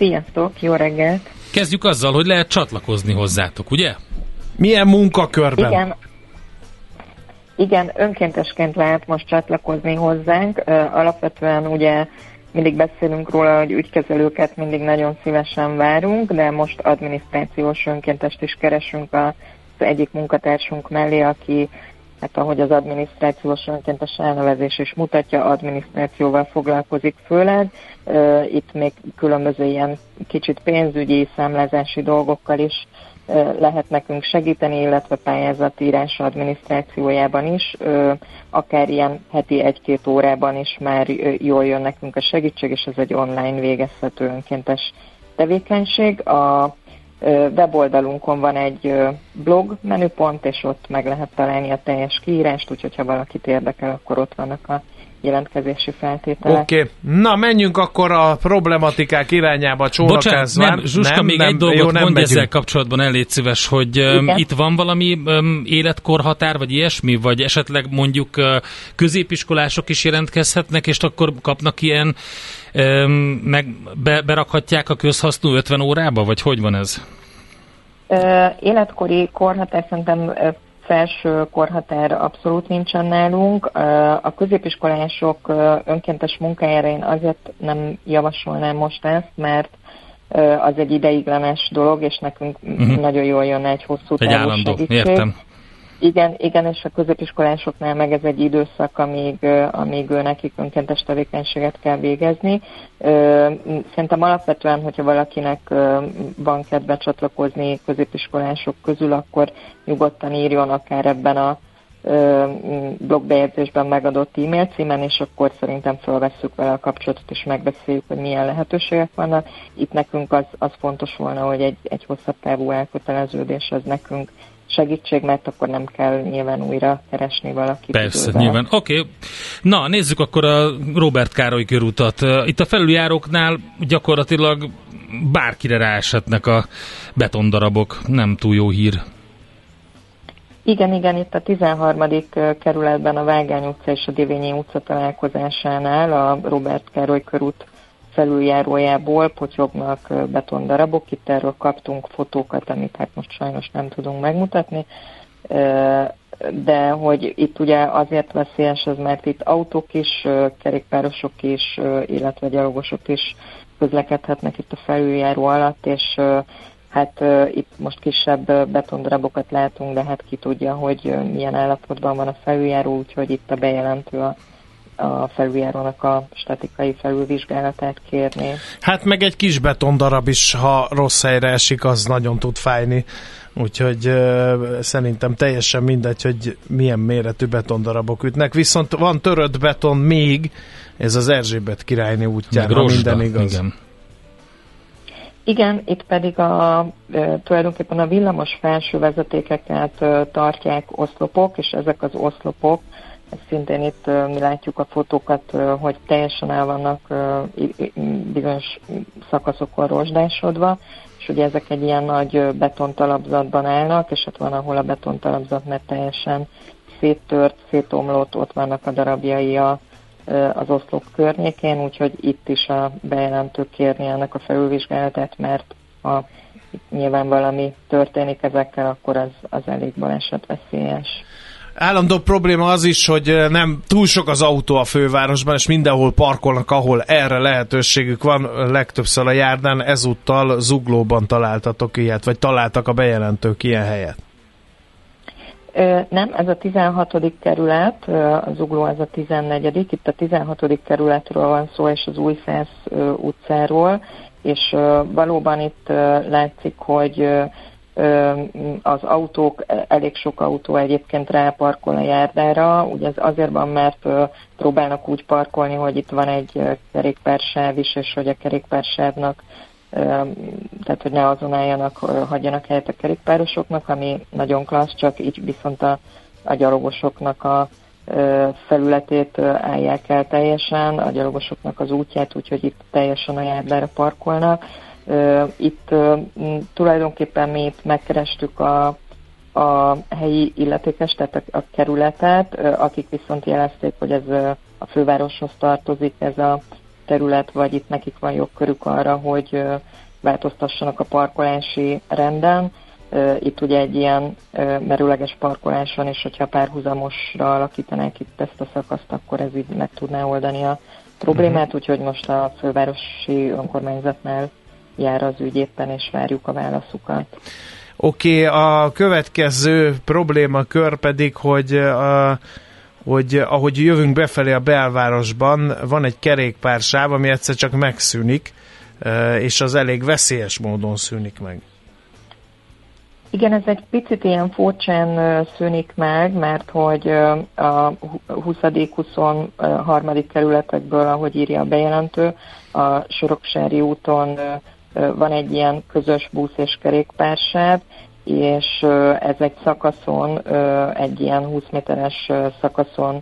Sziasztok, jó reggelt! Kezdjük azzal, hogy lehet csatlakozni hozzátok, ugye? Milyen munkakörben? Igen, igen, önkéntesként lehet most csatlakozni hozzánk. Alapvetően ugye mindig beszélünk róla, hogy ügykezelőket mindig nagyon szívesen várunk, de most adminisztrációs önkéntest is keresünk az egyik munkatársunk mellé, aki hát ahogy az adminisztrációs önkéntes elnevezés is mutatja, adminisztrációval foglalkozik főleg. Itt még különböző ilyen kicsit pénzügyi, számlázási dolgokkal is lehet nekünk segíteni, illetve pályázatírás adminisztrációjában is, akár ilyen heti egy-két órában is már jól jön nekünk a segítség, és ez egy online végezhető önkéntes tevékenység. A weboldalunkon van egy blog menüpont, és ott meg lehet találni a teljes kiírást, úgyhogy ha valakit érdekel, akkor ott vannak a jelentkezési feltételek. Oké, okay. na menjünk akkor a problematikák irányába csónakázván. Bocsánat, nem, Zsuska, nem, még nem, egy dolgot jó, nem mondj ezzel kapcsolatban, elég szíves, hogy um, itt van valami um, életkorhatár, vagy ilyesmi, vagy esetleg mondjuk uh, középiskolások is jelentkezhetnek, és akkor kapnak ilyen meg be, berakhatják a közhasznú 50 órába, vagy hogy van ez? Életkori korhatár szerintem felső korhatár abszolút nincsen nálunk. A középiskolások önkéntes munkájára én azért nem javasolnám most ezt, mert az egy ideiglenes dolog, és nekünk uh-huh. nagyon jól jönne egy hosszú távú Egy állandó, segítség. értem. Igen, igen, és a középiskolásoknál meg ez egy időszak, amíg, amíg nekik önkéntes tevékenységet kell végezni. Szerintem alapvetően, hogyha valakinek van kedve csatlakozni középiskolások közül, akkor nyugodtan írjon akár ebben a blogbejegyzésben megadott e-mail címen, és akkor szerintem felvesszük vele a kapcsolatot, és megbeszéljük, hogy milyen lehetőségek vannak. Itt nekünk az, az fontos volna, hogy egy, egy hosszabb távú elköteleződés az nekünk segítség, mert akkor nem kell nyilván újra keresni valakit. Persze, idővel. nyilván. Oké. Okay. Na, nézzük akkor a Robert Károly körutat. Itt a felüljáróknál gyakorlatilag bárkire ráeshetnek a betondarabok. Nem túl jó hír. Igen, igen, itt a 13. kerületben a Vágány utca és a Divényi utca találkozásánál a Robert Károly körút felüljárójából potyognak betondarabok. Itt erről kaptunk fotókat, amit hát most sajnos nem tudunk megmutatni, de hogy itt ugye azért veszélyes ez, mert itt autók is, kerékpárosok is, illetve gyalogosok is közlekedhetnek itt a felüljáró alatt, és hát itt most kisebb betondarabokat látunk, de hát ki tudja, hogy milyen állapotban van a felüljáró, úgyhogy itt a bejelentő a a felüljárónak a statikai felülvizsgálatát kérni. Hát meg egy kis betondarab is, ha rossz helyre esik, az nagyon tud fájni. Úgyhogy uh, szerintem teljesen mindegy, hogy milyen méretű betondarabok ütnek. Viszont van törött beton még, ez az Erzsébet királyné útján, ha minden igaz. Igen. Igen, itt pedig a, tulajdonképpen a villamos felső vezetékeket tartják oszlopok, és ezek az oszlopok Szintén itt mi látjuk a fotókat, hogy teljesen el vannak bizonyos szakaszokon rozsdásodva, és ugye ezek egy ilyen nagy betontalapzatban állnak, és hát van, ahol a betontalapzat mert teljesen széttört, szétomlott, ott vannak a darabjai a, az oszlop környékén, úgyhogy itt is a bejelentő kérni ennek a felülvizsgálatát, mert ha nyilván valami történik ezekkel, akkor az, az elég balesetveszélyes. Állandó probléma az is, hogy nem túl sok az autó a fővárosban, és mindenhol parkolnak, ahol erre lehetőségük van, legtöbbször a járdán, ezúttal zuglóban találtatok ilyet, vagy találtak a bejelentők ilyen helyet? Nem, ez a 16. kerület, az Ugló ez a 14. Itt a 16. kerületről van szó, és az Újszász utcáról, és valóban itt látszik, hogy az autók, elég sok autó egyébként ráparkol a járdára, ugye ez azért van, mert próbálnak úgy parkolni, hogy itt van egy kerékpársáv is, és hogy a kerékpársávnak tehát hogy ne azon álljanak, hagyjanak helyet a kerékpárosoknak, ami nagyon klassz, csak így viszont a, a gyalogosoknak a felületét állják el teljesen, a gyalogosoknak az útját, úgyhogy itt teljesen a járdára parkolnak. Itt tulajdonképpen mi itt megkerestük a, a helyi illetékes, tehát a, a kerületet, akik viszont jelezték, hogy ez a fővároshoz tartozik ez a terület, vagy itt nekik van jogkörük arra, hogy változtassanak a parkolási renden. Itt ugye egy ilyen merőleges parkolás van, és hogyha párhuzamosra alakítanák itt ezt a szakaszt, akkor ez így meg tudná oldani a problémát, uh-huh. úgyhogy most a fővárosi önkormányzatnál jár az ügy éppen, és várjuk a válaszukat. Oké, okay, a következő problémakör pedig, hogy a hogy ahogy jövünk befelé a belvárosban, van egy kerékpársáv, ami egyszer csak megszűnik, és az elég veszélyes módon szűnik meg. Igen, ez egy picit ilyen furcsán szűnik meg, mert hogy a 20.-23. kerületekből, ahogy írja a bejelentő, a Soroksári úton van egy ilyen közös busz és kerékpársáv, és ez egy szakaszon, egy ilyen 20 méteres szakaszon,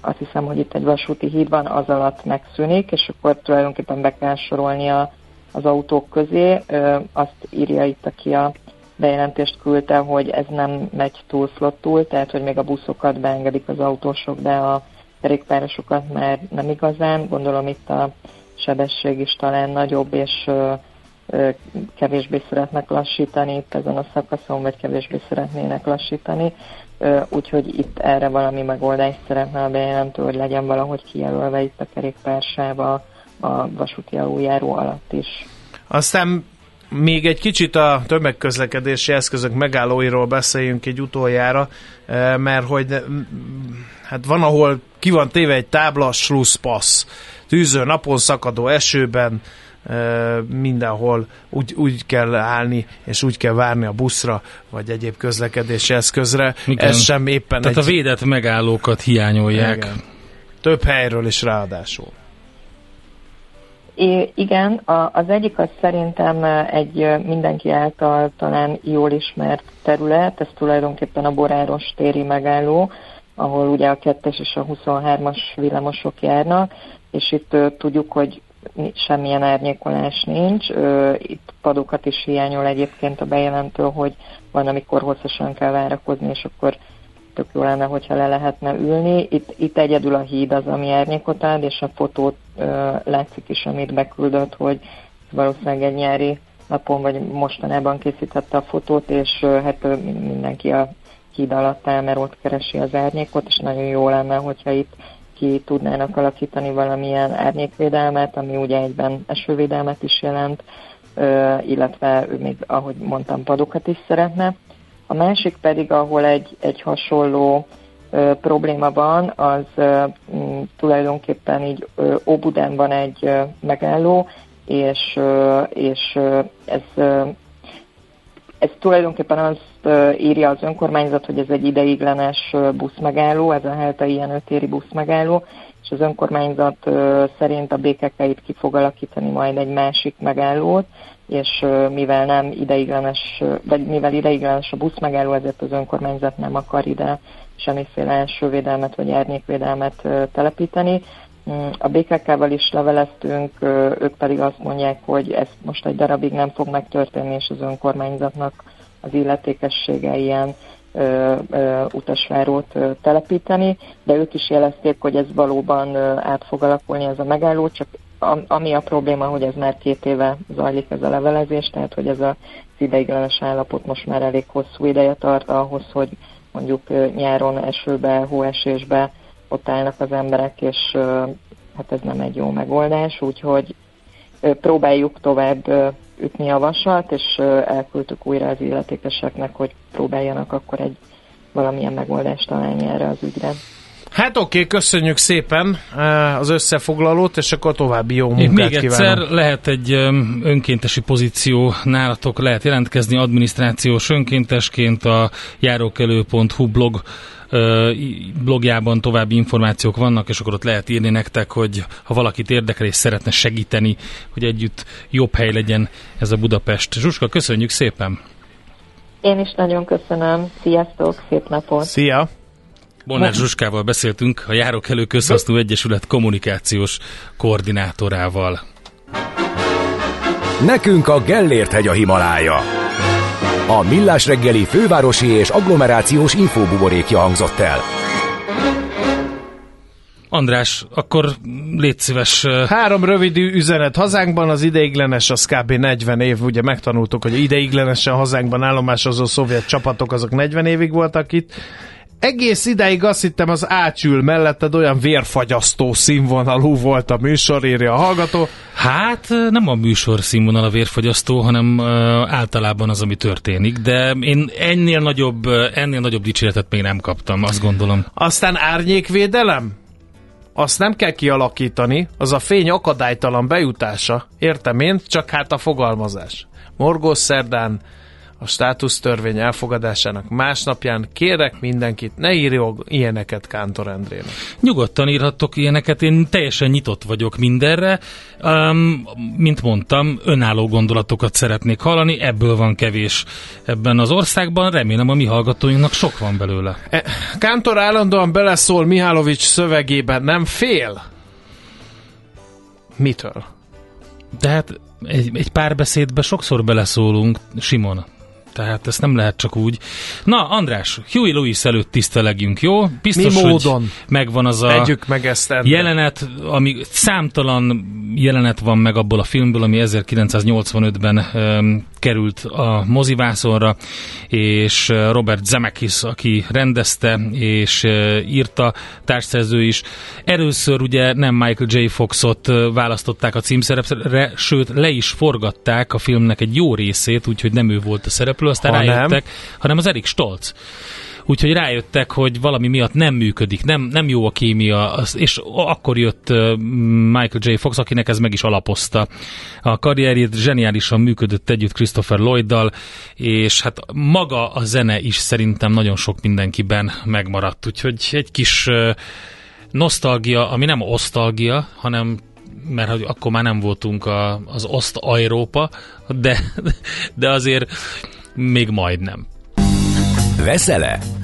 azt hiszem, hogy itt egy vasúti híd van, az alatt megszűnik, és akkor tulajdonképpen be kell sorolni a, az autók közé. Azt írja itt, aki a bejelentést küldte, hogy ez nem megy túl flottul, tehát hogy még a buszokat beengedik az autósok, de a kerékpárosokat már nem igazán. Gondolom itt a sebesség is talán nagyobb, és kevésbé szeretnek lassítani itt ezen a szakaszon, vagy kevésbé szeretnének lassítani. Úgyhogy itt erre valami megoldást szeretne a bejelentő, hogy legyen valahogy kijelölve itt a kerékpársába a vasúti aluljáró alatt is. Aztán még egy kicsit a tömegközlekedési eszközök megállóiról beszéljünk egy utoljára, mert hogy hát van, ahol ki van téve egy tábla, slusszpassz, tűző napon, szakadó esőben, mindenhol úgy, úgy kell állni, és úgy kell várni a buszra, vagy egyéb közlekedési eszközre. Igen. Ez sem éppen Tehát egy... a védett megállókat hiányolják. Igen. Több helyről is ráadásul. É, igen, a, az egyik az szerintem egy mindenki által talán jól ismert terület, ez tulajdonképpen a Boráros téri megálló, ahol ugye a 2-es és a 23-as villamosok járnak, és itt tudjuk, hogy semmilyen árnyékolás nincs. Itt padokat is hiányol egyébként a bejelentő, hogy van, amikor hosszasan kell várakozni, és akkor tök jó lenne, hogyha le lehetne ülni. Itt, itt egyedül a híd az, ami árnyékot ad, és a fotót ö, látszik is, amit beküldött, hogy valószínűleg egy nyári napon, vagy mostanában készítette a fotót, és hát mindenki a híd alatt áll, mert ott keresi az árnyékot, és nagyon jó lenne, hogyha itt ki tudnának alakítani valamilyen árnyékvédelmet, ami ugye egyben esővédelmet is jelent, illetve ő még, ahogy mondtam, padokat is szeretne. A másik pedig, ahol egy, egy hasonló ö, probléma van, az ö, tulajdonképpen így ö, Óbudán van egy ö, megálló, és, ö, és ö, ez ö, ez tulajdonképpen azt írja az önkormányzat, hogy ez egy ideiglenes buszmegálló, ez a Helta ilyen ötéri buszmegálló, és az önkormányzat szerint a BKK ki fog alakítani majd egy másik megállót, és mivel nem ideiglenes, vagy mivel ideiglenes a buszmegálló, ezért az önkormányzat nem akar ide semmiféle elsővédelmet vagy árnyékvédelmet telepíteni. A BKK-val is leveleztünk, ők pedig azt mondják, hogy ez most egy darabig nem fog megtörténni, és az önkormányzatnak az illetékessége ilyen ö, utasvárót telepíteni, de ők is jelezték, hogy ez valóban át fog alakulni ez a megálló, csak ami a probléma, hogy ez már két éve zajlik ez a levelezés, tehát hogy ez az ideiglenes állapot most már elég hosszú ideje tart ahhoz, hogy mondjuk nyáron esőbe, hóesésbe ott állnak az emberek, és hát ez nem egy jó megoldás, úgyhogy próbáljuk tovább ütni a vasat, és elküldtük újra az illetékeseknek, hogy próbáljanak akkor egy valamilyen megoldást találni erre az ügyre. Hát oké, okay, köszönjük szépen az összefoglalót, és akkor további jó Még munkát egyszer kívánok. lehet egy önkéntesi pozíció nálatok, lehet jelentkezni adminisztrációs önkéntesként a járókelő.hu blog blogjában további információk vannak, és akkor ott lehet írni nektek, hogy ha valakit érdekel és szeretne segíteni, hogy együtt jobb hely legyen ez a Budapest. Zsuska, köszönjük szépen! Én is nagyon köszönöm. Sziasztok, szép napot! Szia! Molnár Zsuskával beszéltünk, a Járókelő Közhasznú Egyesület kommunikációs koordinátorával. Nekünk a Gellért hegy a Himalája. A Millás reggeli fővárosi és agglomerációs infóbuborékja hangzott el. András, akkor légy szíves, Három rövid üzenet hazánkban, az ideiglenes az kb. 40 év, ugye megtanultuk, hogy ideiglenesen hazánkban állomásozó szovjet csapatok azok 40 évig voltak itt. Egész ideig azt hittem az ácsül melletted olyan vérfagyasztó színvonalú volt a műsor, írja a hallgató. Hát nem a műsor színvonal a vérfogyasztó, hanem uh, általában az, ami történik, de én ennél nagyobb, ennél nagyobb dicséretet még nem kaptam, azt gondolom. Aztán árnyékvédelem? Azt nem kell kialakítani, az a fény akadálytalan bejutása. Értem én, csak hát a fogalmazás. Morgós szerdán a státusztörvény elfogadásának másnapján kérek mindenkit, ne írjon ilyeneket Kántor Endrének. Nyugodtan írhattok ilyeneket, én teljesen nyitott vagyok mindenre. Um, mint mondtam, önálló gondolatokat szeretnék hallani, ebből van kevés ebben az országban, remélem a mi hallgatóinknak sok van belőle. E, Kántor állandóan beleszól Mihálovics szövegében, nem fél? Mitől? De hát egy, egy párbeszédbe sokszor beleszólunk, Simon. Tehát ezt nem lehet csak úgy. Na, András, Huey Lewis előtt tisztelegjünk, jó? Biztos, Mi hogy módon? megvan az a Együk meg ezt jelenet, ami számtalan jelenet van meg abból a filmből, ami 1985-ben um, került a mozivászonra, és Robert Zemeckis, aki rendezte és írta, társszerző is. Először ugye nem Michael J. Foxot választották a címszerepre, sőt le is forgatták a filmnek egy jó részét, úgyhogy nem ő volt a szereplő, aztán Ha nem. rájöttek, hanem az Erik Stolz. Úgyhogy rájöttek, hogy valami miatt nem működik, nem, nem jó a kémia, és akkor jött Michael J. Fox, akinek ez meg is alapozta. A karrierjét zseniálisan működött együtt Christopher Lloyddal, és hát maga a zene is szerintem nagyon sok mindenkiben megmaradt. Úgyhogy egy kis nosztalgia, ami nem osztalgia, hanem mert hogy akkor már nem voltunk a, az oszt Európa, de, de azért még majdnem. Veszel-e?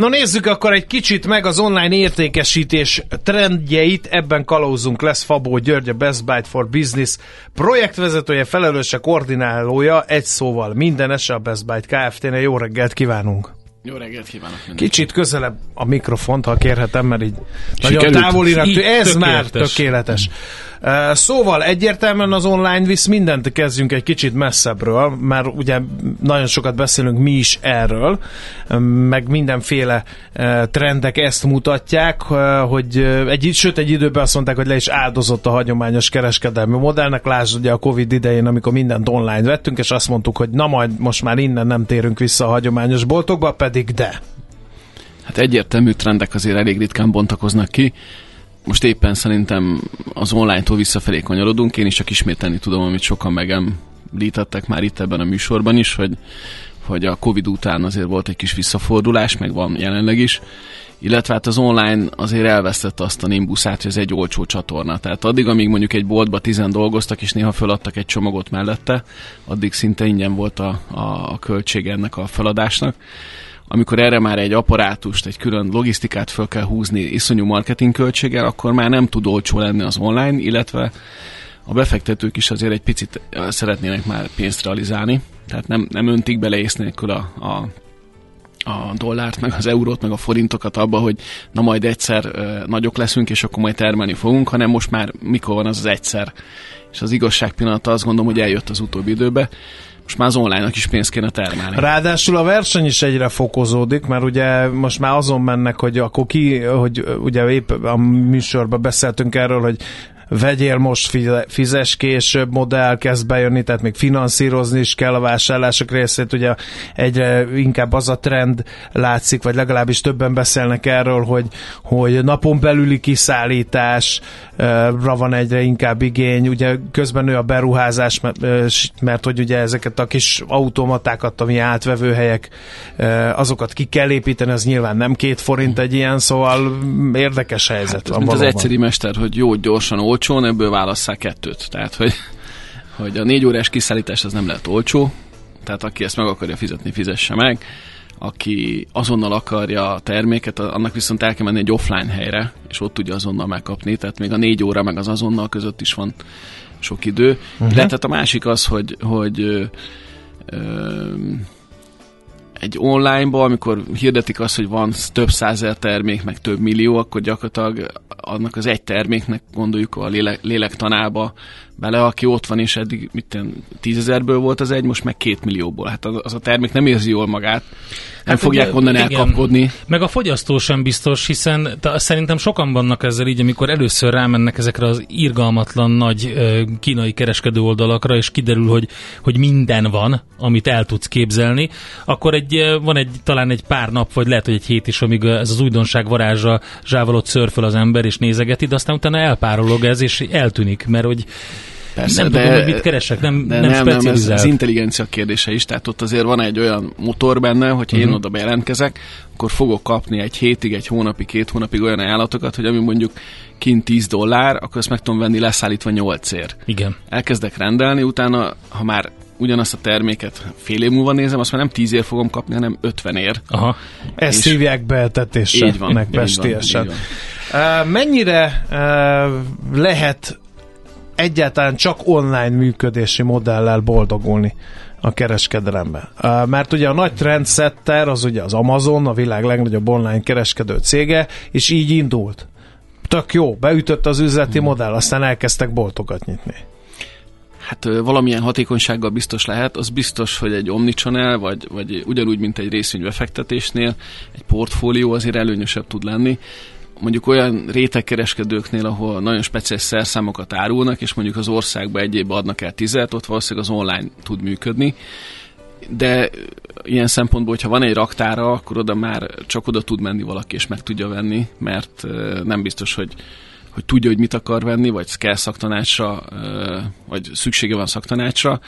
Na nézzük akkor egy kicsit meg az online értékesítés trendjeit, ebben kalózunk lesz Fabó György, a Best Buy for Business projektvezetője, felelőse, koordinálója, egy szóval minden a Best Buy Kft-nél. Jó reggelt kívánunk! Jó reggelt kívánok mindenkinek. Kicsit közelebb a mikrofont, ha kérhetem, mert így nagyon Sikerült? távolinak. Így Ez már tökéletes. Szóval egyértelműen az online visz mindent kezdjünk egy kicsit messzebbről, mert ugye nagyon sokat beszélünk mi is erről, meg mindenféle trendek ezt mutatják, hogy egy, sőt egy időben azt mondták, hogy le is áldozott a hagyományos kereskedelmi modellnek. Lásd ugye a Covid idején, amikor mindent online vettünk, és azt mondtuk, hogy na majd most már innen nem térünk vissza a hagyományos boltokba, pedig de. Hát egyértelmű trendek azért elég ritkán bontakoznak ki. Most éppen szerintem az online-tól visszafelé kanyarodunk. Én is csak ismételni tudom, amit sokan megemlítettek már itt ebben a műsorban is, hogy, hogy a Covid után azért volt egy kis visszafordulás, meg van jelenleg is, illetve hát az online azért elvesztette azt a nimbuszát, hogy ez egy olcsó csatorna. Tehát addig, amíg mondjuk egy boltba tizen dolgoztak, és néha föladtak egy csomagot mellette, addig szinte ingyen volt a, a költség ennek a feladásnak amikor erre már egy apparátust, egy külön logisztikát föl kell húzni iszonyú marketing költséggel, akkor már nem tud olcsó lenni az online, illetve a befektetők is azért egy picit szeretnének már pénzt realizálni, tehát nem, nem öntik bele ész nélkül a, a a dollárt, meg az eurót, meg a forintokat abba, hogy na majd egyszer ö, nagyok leszünk, és akkor majd termelni fogunk, hanem most már mikor van az az egyszer. És az igazság pillanata azt gondolom, hogy eljött az utóbbi időbe. Most már az online-nak is pénzt kéne termelni. Ráadásul a verseny is egyre fokozódik, mert ugye most már azon mennek, hogy akkor ki, hogy ugye épp a műsorban beszéltünk erről, hogy vegyél most, fizes később modell kezd bejönni, tehát még finanszírozni is kell a vásárlások részét, ugye egyre inkább az a trend látszik, vagy legalábbis többen beszélnek erről, hogy, hogy napon belüli kiszállításra van egyre inkább igény, ugye közben nő a beruházás, mert, mert hogy ugye ezeket a kis automatákat, ami átvevőhelyek, azokat ki kell építeni, az nyilván nem két forint egy ilyen, szóval érdekes helyzet hát, van. Mint valóban. az egyszerű mester, hogy jó, gyorsan, olcsón, ebből válasszák kettőt. Tehát, hogy, hogy a négy órás kiszállítás az nem lehet olcsó, tehát aki ezt meg akarja fizetni, fizesse meg. Aki azonnal akarja a terméket, annak viszont el kell menni egy offline helyre, és ott tudja azonnal megkapni, tehát még a négy óra meg az azonnal között is van sok idő. Uh-huh. Illetve a másik az, hogy, hogy ö, ö, egy online-ba, amikor hirdetik azt, hogy van több százer termék, meg több millió, akkor gyakorlatilag annak az egy terméknek gondoljuk a lélek, lélektanába bele, aki ott van, és eddig mit tízezerből volt az egy, most meg két millióból. Hát az, az a termék nem érzi jól magát, nem hát fogják ugye, onnan igen, elkapkodni. Meg a fogyasztó sem biztos, hiszen szerintem sokan vannak ezzel így, amikor először rámennek ezekre az irgalmatlan nagy kínai kereskedő oldalakra, és kiderül, hogy, hogy minden van, amit el tudsz képzelni, akkor egy, van egy, talán egy pár nap, vagy lehet, hogy egy hét is, amíg ez az újdonság varázsa zsávalott szörföl az ember, és nézegeti, de aztán utána elpárolog ez, és eltűnik, mert hogy Persze, nem de, tudom, hogy mit keresek, nem, nem, nem, nem ez az intelligencia kérdése is, tehát ott azért van egy olyan motor benne, hogy uh-huh. én mhm. oda bejelentkezek, akkor fogok kapni egy hétig, egy hónapig, két hónapig olyan ajánlatokat, hogy ami mondjuk kint 10 dollár, akkor ezt meg tudom venni leszállítva 8 ér. Igen. Elkezdek rendelni, utána, ha már ugyanazt a terméket fél év múlva nézem, azt már nem 10 ér fogom kapni, hanem 50 ér. Aha. Ezt hívják beeltetésre, így van, meg pestiesen. Uh, mennyire uh, lehet egyáltalán csak online működési modellel boldogulni a kereskedelemben. Mert ugye a nagy trendsetter az ugye az Amazon, a világ legnagyobb online kereskedő cége, és így indult. Tök jó, beütött az üzleti hmm. modell, aztán elkezdtek boltokat nyitni. Hát valamilyen hatékonysággal biztos lehet, az biztos, hogy egy omnichannel, vagy, vagy ugyanúgy, mint egy részvénybefektetésnél, egy portfólió azért előnyösebb tud lenni mondjuk olyan rétegkereskedőknél, ahol nagyon speciális szerszámokat árulnak, és mondjuk az országba egy évben adnak el tizet, ott valószínűleg az online tud működni. De ilyen szempontból, hogyha van egy raktára, akkor oda már csak oda tud menni valaki, és meg tudja venni, mert nem biztos, hogy hogy tudja, hogy mit akar venni, vagy kell szaktanácsra, vagy szüksége van szaktanácsra.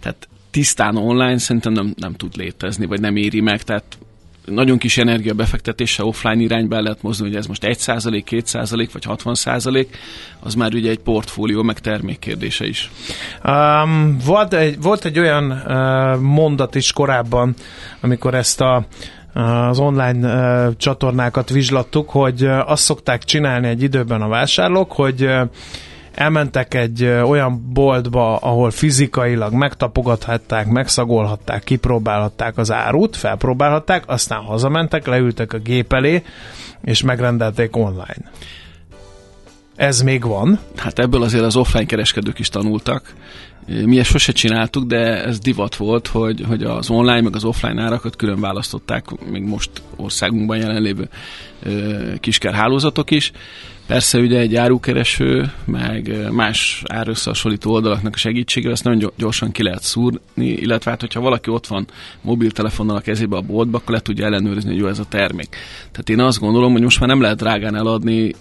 Tehát tisztán online szerintem nem, nem tud létezni, vagy nem éri meg, tehát nagyon kis energia befektetése offline irányba el lehet mozdulni, hogy ez most 1 százalék, 2 százalék, vagy 60 százalék, az már ugye egy portfólió, meg termék kérdése is. Um, volt, egy, volt egy olyan uh, mondat is korábban, amikor ezt a az online uh, csatornákat vizslattuk, hogy uh, azt szokták csinálni egy időben a vásárlók, hogy uh, elmentek egy olyan boltba, ahol fizikailag megtapogathatták, megszagolhatták, kipróbálhatták az árut, felpróbálhatták, aztán hazamentek, leültek a gép elé, és megrendelték online. Ez még van. Hát ebből azért az offline kereskedők is tanultak. Mi ezt sose csináltuk, de ez divat volt, hogy, hogy az online meg az offline árakat külön választották, még most országunkban jelenlévő kisker hálózatok is. Persze ugye egy árukereső, meg más árösszehasonlító oldalaknak a segítségével ezt nagyon gyorsan ki lehet szúrni, illetve hát, hogyha valaki ott van mobiltelefonnal a kezébe a boltba, akkor le tudja ellenőrizni, hogy jó ez a termék. Tehát én azt gondolom, hogy most már nem lehet drágán eladni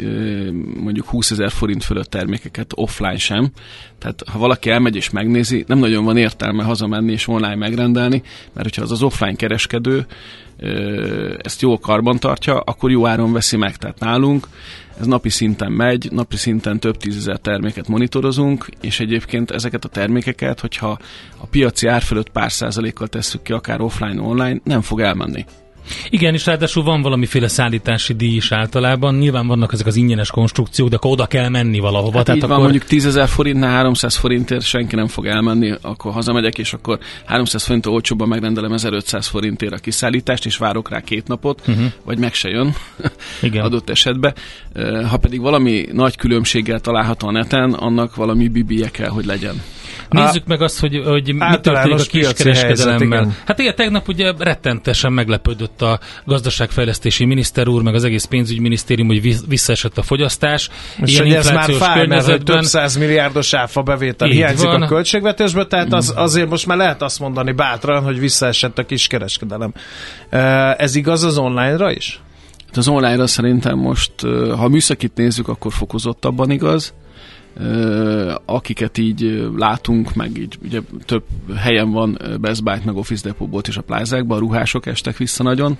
mondjuk 20 ezer forint fölött termékeket offline sem. Tehát ha valaki elmegy és megnézi, nem nagyon van értelme hazamenni és online megrendelni, mert hogyha az az offline kereskedő ezt jól karban tartja, akkor jó áron veszi meg. Tehát nálunk ez napi szinten megy, napi szinten több tízezer terméket monitorozunk, és egyébként ezeket a termékeket, hogyha a piaci ár fölött pár százalékkal tesszük ki, akár offline, online, nem fog elmenni. Igen, és ráadásul van valamiféle szállítási díj is általában. Nyilván vannak ezek az ingyenes konstrukciók, de akkor oda kell menni valahova. Hát Tehát így akkor... van, mondjuk 10 ezer forintnál 300 forintért senki nem fog elmenni, akkor hazamegyek, és akkor 300 forint olcsóbban megrendelem 1500 forintért a kiszállítást, és várok rá két napot, uh-huh. vagy meg se jön Igen. adott esetben. Ha pedig valami nagy különbséggel található a neten, annak valami bibie kell, hogy legyen. Nézzük meg azt, hogy, hogy mi történik a kiskereskedelemmel. Hát igen, tegnap ugye rettentesen meglepődött a gazdaságfejlesztési miniszter úr, meg az egész pénzügyminisztérium, hogy visszaesett a fogyasztás. És Ilyen hogy ez már fáj, mert hogy több száz milliárdos áfa bevétel Így hiányzik van. a költségvetésből, tehát az, azért most már lehet azt mondani bátran, hogy visszaesett a kiskereskedelem. Ez igaz az online-ra is? Hát az online-ra szerintem most, ha a műszakit nézzük, akkor fokozottabban igaz akiket így látunk, meg így ugye több helyen van Best Buy, meg Office Depot is a plázákban, a ruhások estek vissza nagyon,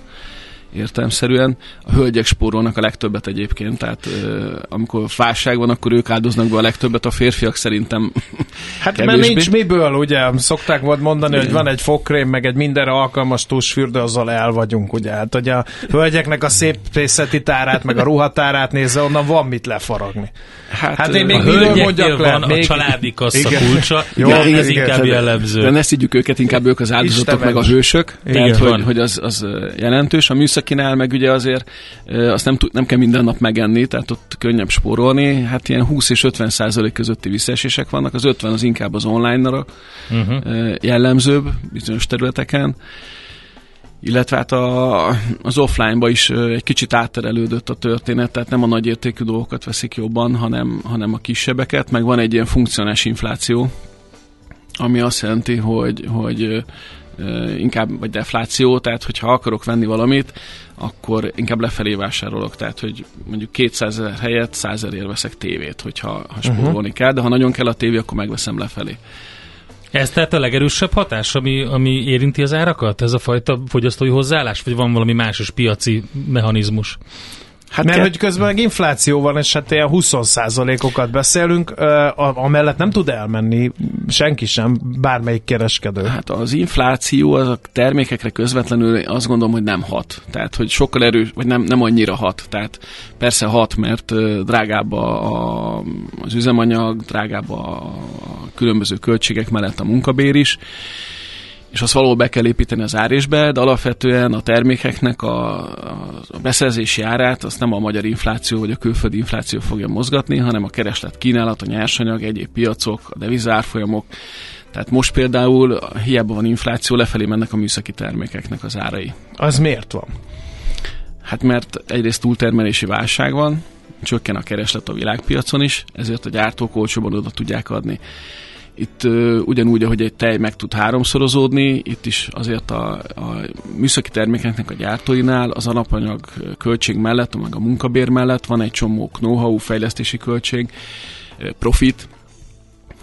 értelmszerűen. A hölgyek spórolnak a legtöbbet egyébként, tehát uh, amikor válság van, akkor ők áldoznak be a legtöbbet, a férfiak szerintem Hát kevésbé. mert nincs miből, ugye, szokták volt mondani, Igen. hogy van egy fogkrém, meg egy mindenre alkalmas tusfürdő, azzal el vagyunk, ugye. Hát, hogy a hölgyeknek a szép pészeti tárát, meg a ruhatárát nézze, onnan van mit lefaragni. Hát, hát én még a mondjak le, van még... a családi kassa igen. kulcsa, Jó, igen, igen, ez igen, inkább igen. jellemző. De ne szidjuk őket, inkább ők az áldozatok, Isten meg a hősök, igen, tehát hogy, hogy az, az jelentős. A műszakinál meg ugye azért azt nem, nem kell minden nap megenni, tehát ott könnyebb spórolni. Hát ilyen 20 és 50 százalék közötti visszaesések vannak, az 50 az inkább az online-ra uh-huh. jellemzőbb bizonyos területeken illetve hát a, az offline-ba is egy kicsit átterelődött a történet, tehát nem a nagy értékű dolgokat veszik jobban, hanem, hanem a kisebbeket, meg van egy ilyen funkcionális infláció, ami azt jelenti, hogy, hogy inkább, vagy defláció, tehát hogyha akarok venni valamit, akkor inkább lefelé vásárolok, tehát hogy mondjuk 200 ezer helyett 100 ezerért veszek tévét, hogyha ha spórolni uh-huh. kell, de ha nagyon kell a tévé, akkor megveszem lefelé. Ez tehát a legerősebb hatás, ami, ami érinti az árakat? Ez a fajta fogyasztói hozzáállás? Vagy van valami más piaci mechanizmus? Hát Mert ke- hogy közben meg infláció van, és hát ilyen 20%-okat beszélünk, amellett nem tud elmenni senki sem, bármelyik kereskedő. Hát az infláció az a termékekre közvetlenül azt gondolom, hogy nem hat. Tehát, hogy sokkal erős, vagy nem, nem annyira hat. Tehát persze hat, mert drágább a, az üzemanyag, drágább a, a különböző költségek mellett a munkabér is, és azt valahol be kell építeni az árésbe, de alapvetően a termékeknek a, a beszerzési árát azt nem a magyar infláció vagy a külföldi infláció fogja mozgatni, hanem a kereslet kínálat, a nyersanyag, egyéb piacok, a devizárfolyamok. Tehát most például hiába van infláció, lefelé mennek a műszaki termékeknek az árai. Az miért van? Hát mert egyrészt túltermelési válság van, csökken a kereslet a világpiacon is, ezért a gyártók olcsóban oda tudják adni. Itt ugyanúgy, ahogy egy tej meg tud háromszorozódni, itt is azért a, a műszaki termékeknek a gyártóinál az alapanyag költség mellett, meg a munkabér mellett van egy csomó know-how, fejlesztési költség, profit,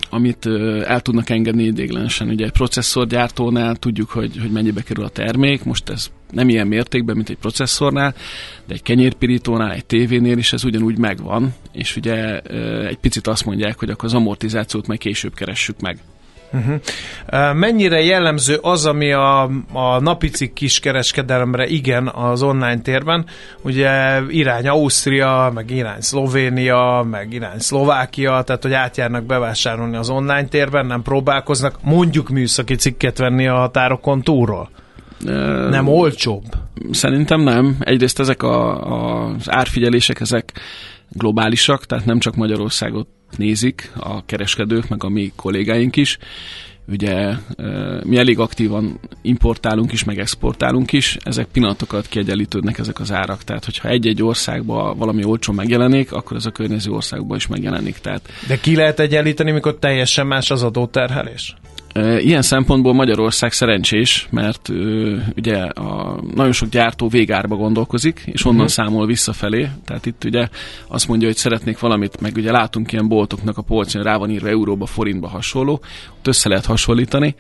amit el tudnak engedni idéglenesen. Ugye egy processzorgyártónál tudjuk, hogy, hogy mennyibe kerül a termék, most ez nem ilyen mértékben, mint egy processzornál, de egy kenyérpirítónál, egy tévénél is ez ugyanúgy megvan, és ugye egy picit azt mondják, hogy akkor az amortizációt majd később keressük meg. Uh-huh. Mennyire jellemző az, ami a, a napicik kiskereskedelemre igen az online térben, ugye irány Ausztria, meg irány Szlovénia, meg irány Szlovákia, tehát hogy átjárnak bevásárolni az online térben, nem próbálkoznak mondjuk műszaki cikket venni a határokon túlról? Nem olcsóbb? Szerintem nem. Egyrészt ezek a, a, az árfigyelések, ezek globálisak, tehát nem csak Magyarországot nézik a kereskedők, meg a mi kollégáink is. Ugye mi elég aktívan importálunk is, meg exportálunk is, ezek pillanatokat kiegyenlítődnek ezek az árak. Tehát, hogyha egy-egy országban valami olcsó megjelenik, akkor ez a környező országban is megjelenik. Tehát... De ki lehet egyenlíteni, mikor teljesen más az adóterhelés? Ilyen szempontból Magyarország szerencsés, mert ugye a, nagyon sok gyártó végárba gondolkozik, és onnan uh-huh. számol visszafelé. Tehát itt ugye azt mondja, hogy szeretnék valamit, meg ugye látunk ilyen boltoknak a polcon, rá van írva euróba, forintba hasonló, ott össze lehet hasonlítani,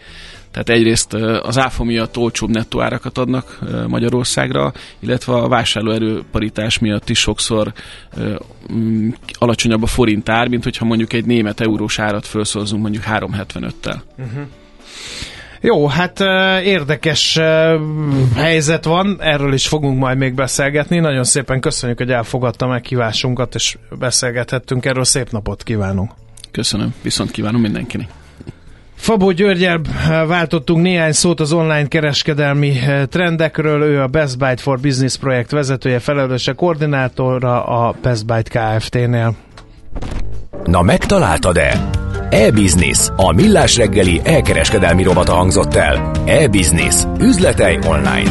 Tehát egyrészt az áfa miatt olcsóbb nettó árakat adnak Magyarországra, illetve a vásárlóerő paritás miatt is sokszor alacsonyabb a forint ár, mint hogyha mondjuk egy német eurós árat felszolzunk mondjuk 375-tel. Uh-huh. Jó, hát érdekes helyzet van, erről is fogunk majd még beszélgetni. Nagyon szépen köszönjük, hogy elfogadta meghívásunkat, és beszélgethettünk erről. Szép napot kívánunk! Köszönöm, viszont kívánom mindenkinek! Fabó Györgyel váltottunk néhány szót az online kereskedelmi trendekről. Ő a Best Byte for Business projekt vezetője, felelőse, koordinátora a Best Byte Kft-nél. Na megtaláltad-e? E-Business, a millás reggeli elkereskedelmi robata hangzott el. E-Business, üzletei online.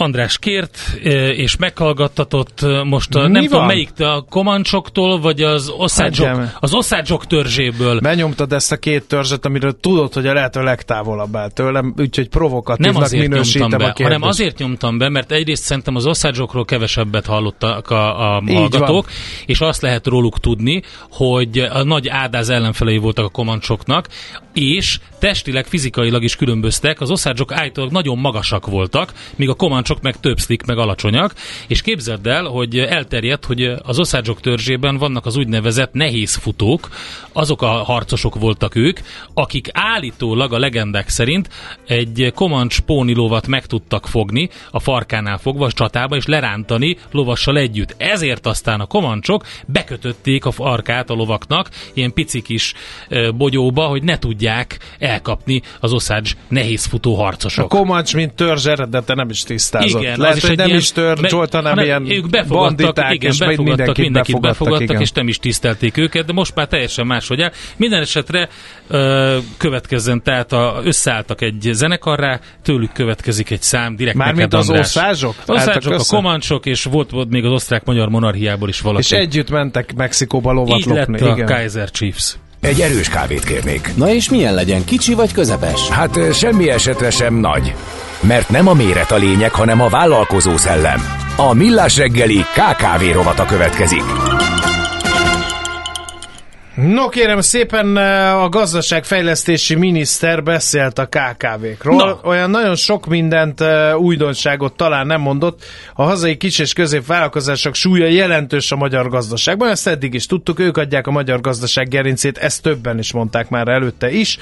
András kért, és meghallgattatott most a, nem van? tudom melyik, a komancsoktól, vagy az oszádzsok, az oszádzsok törzséből. Benyomtad ezt a két törzset, amiről tudod, hogy a lehető legtávolabb áll tőlem, úgyhogy provokatívnak nem azért minősítem be, a kérdést. hanem azért nyomtam be, mert egyrészt szerintem az oszádzsokról kevesebbet hallottak a, a hallgatók, van. és azt lehet róluk tudni, hogy a nagy ádáz ellenfelei voltak a komancsoknak, és testileg, fizikailag is különböztek, az oszádzsok állítólag nagyon magasak voltak, míg a komancsok meg több szlik, meg alacsonyak, és képzeld el, hogy elterjedt, hogy az oszádzsok törzsében vannak az úgynevezett nehéz futók, azok a harcosok voltak ők, akik állítólag a legendák szerint egy komancs pónilóvat meg tudtak fogni, a farkánál fogva, a csatába, és lerántani lovassal együtt. Ezért aztán a komancsok bekötötték a farkát a lovaknak, ilyen pici kis bogyóba, hogy ne tudják elkapni az oszádzs nehézfutó harcosok. A komancs, mint törzs eredete nem is tisztázott. Igen, Lehet, hogy nem ilyen, is törzs volt, hanem, hanem ilyen ők befogadtak, igen, és befogadtak, mindenkit, mindenkit befogadtak, befogadtak és nem is tisztelték őket, de most már teljesen máshogy áll. Minden esetre ö, következzen, tehát a, összeálltak egy zenekarrá, tőlük következik egy szám, direkt Mármint az orszázsok? Orszázsok, a komancsok, és volt, volt még az osztrák-magyar monarchiából is valaki. És együtt mentek Mexikóba lovat Így lopni. lett a igen. Kaiser Chiefs. Egy erős kávét kérnék. Na és milyen legyen, kicsi vagy közepes? Hát semmi esetre sem nagy. Mert nem a méret a lényeg, hanem a vállalkozó szellem. A Millás reggeli KKV rovata következik. No kérem szépen, a gazdaságfejlesztési miniszter beszélt a KKV-król. No. Olyan nagyon sok mindent, újdonságot talán nem mondott. A hazai kis és középvállalkozások súlya jelentős a magyar gazdaságban. Ezt eddig is tudtuk, ők adják a magyar gazdaság gerincét, ezt többen is mondták már előtte is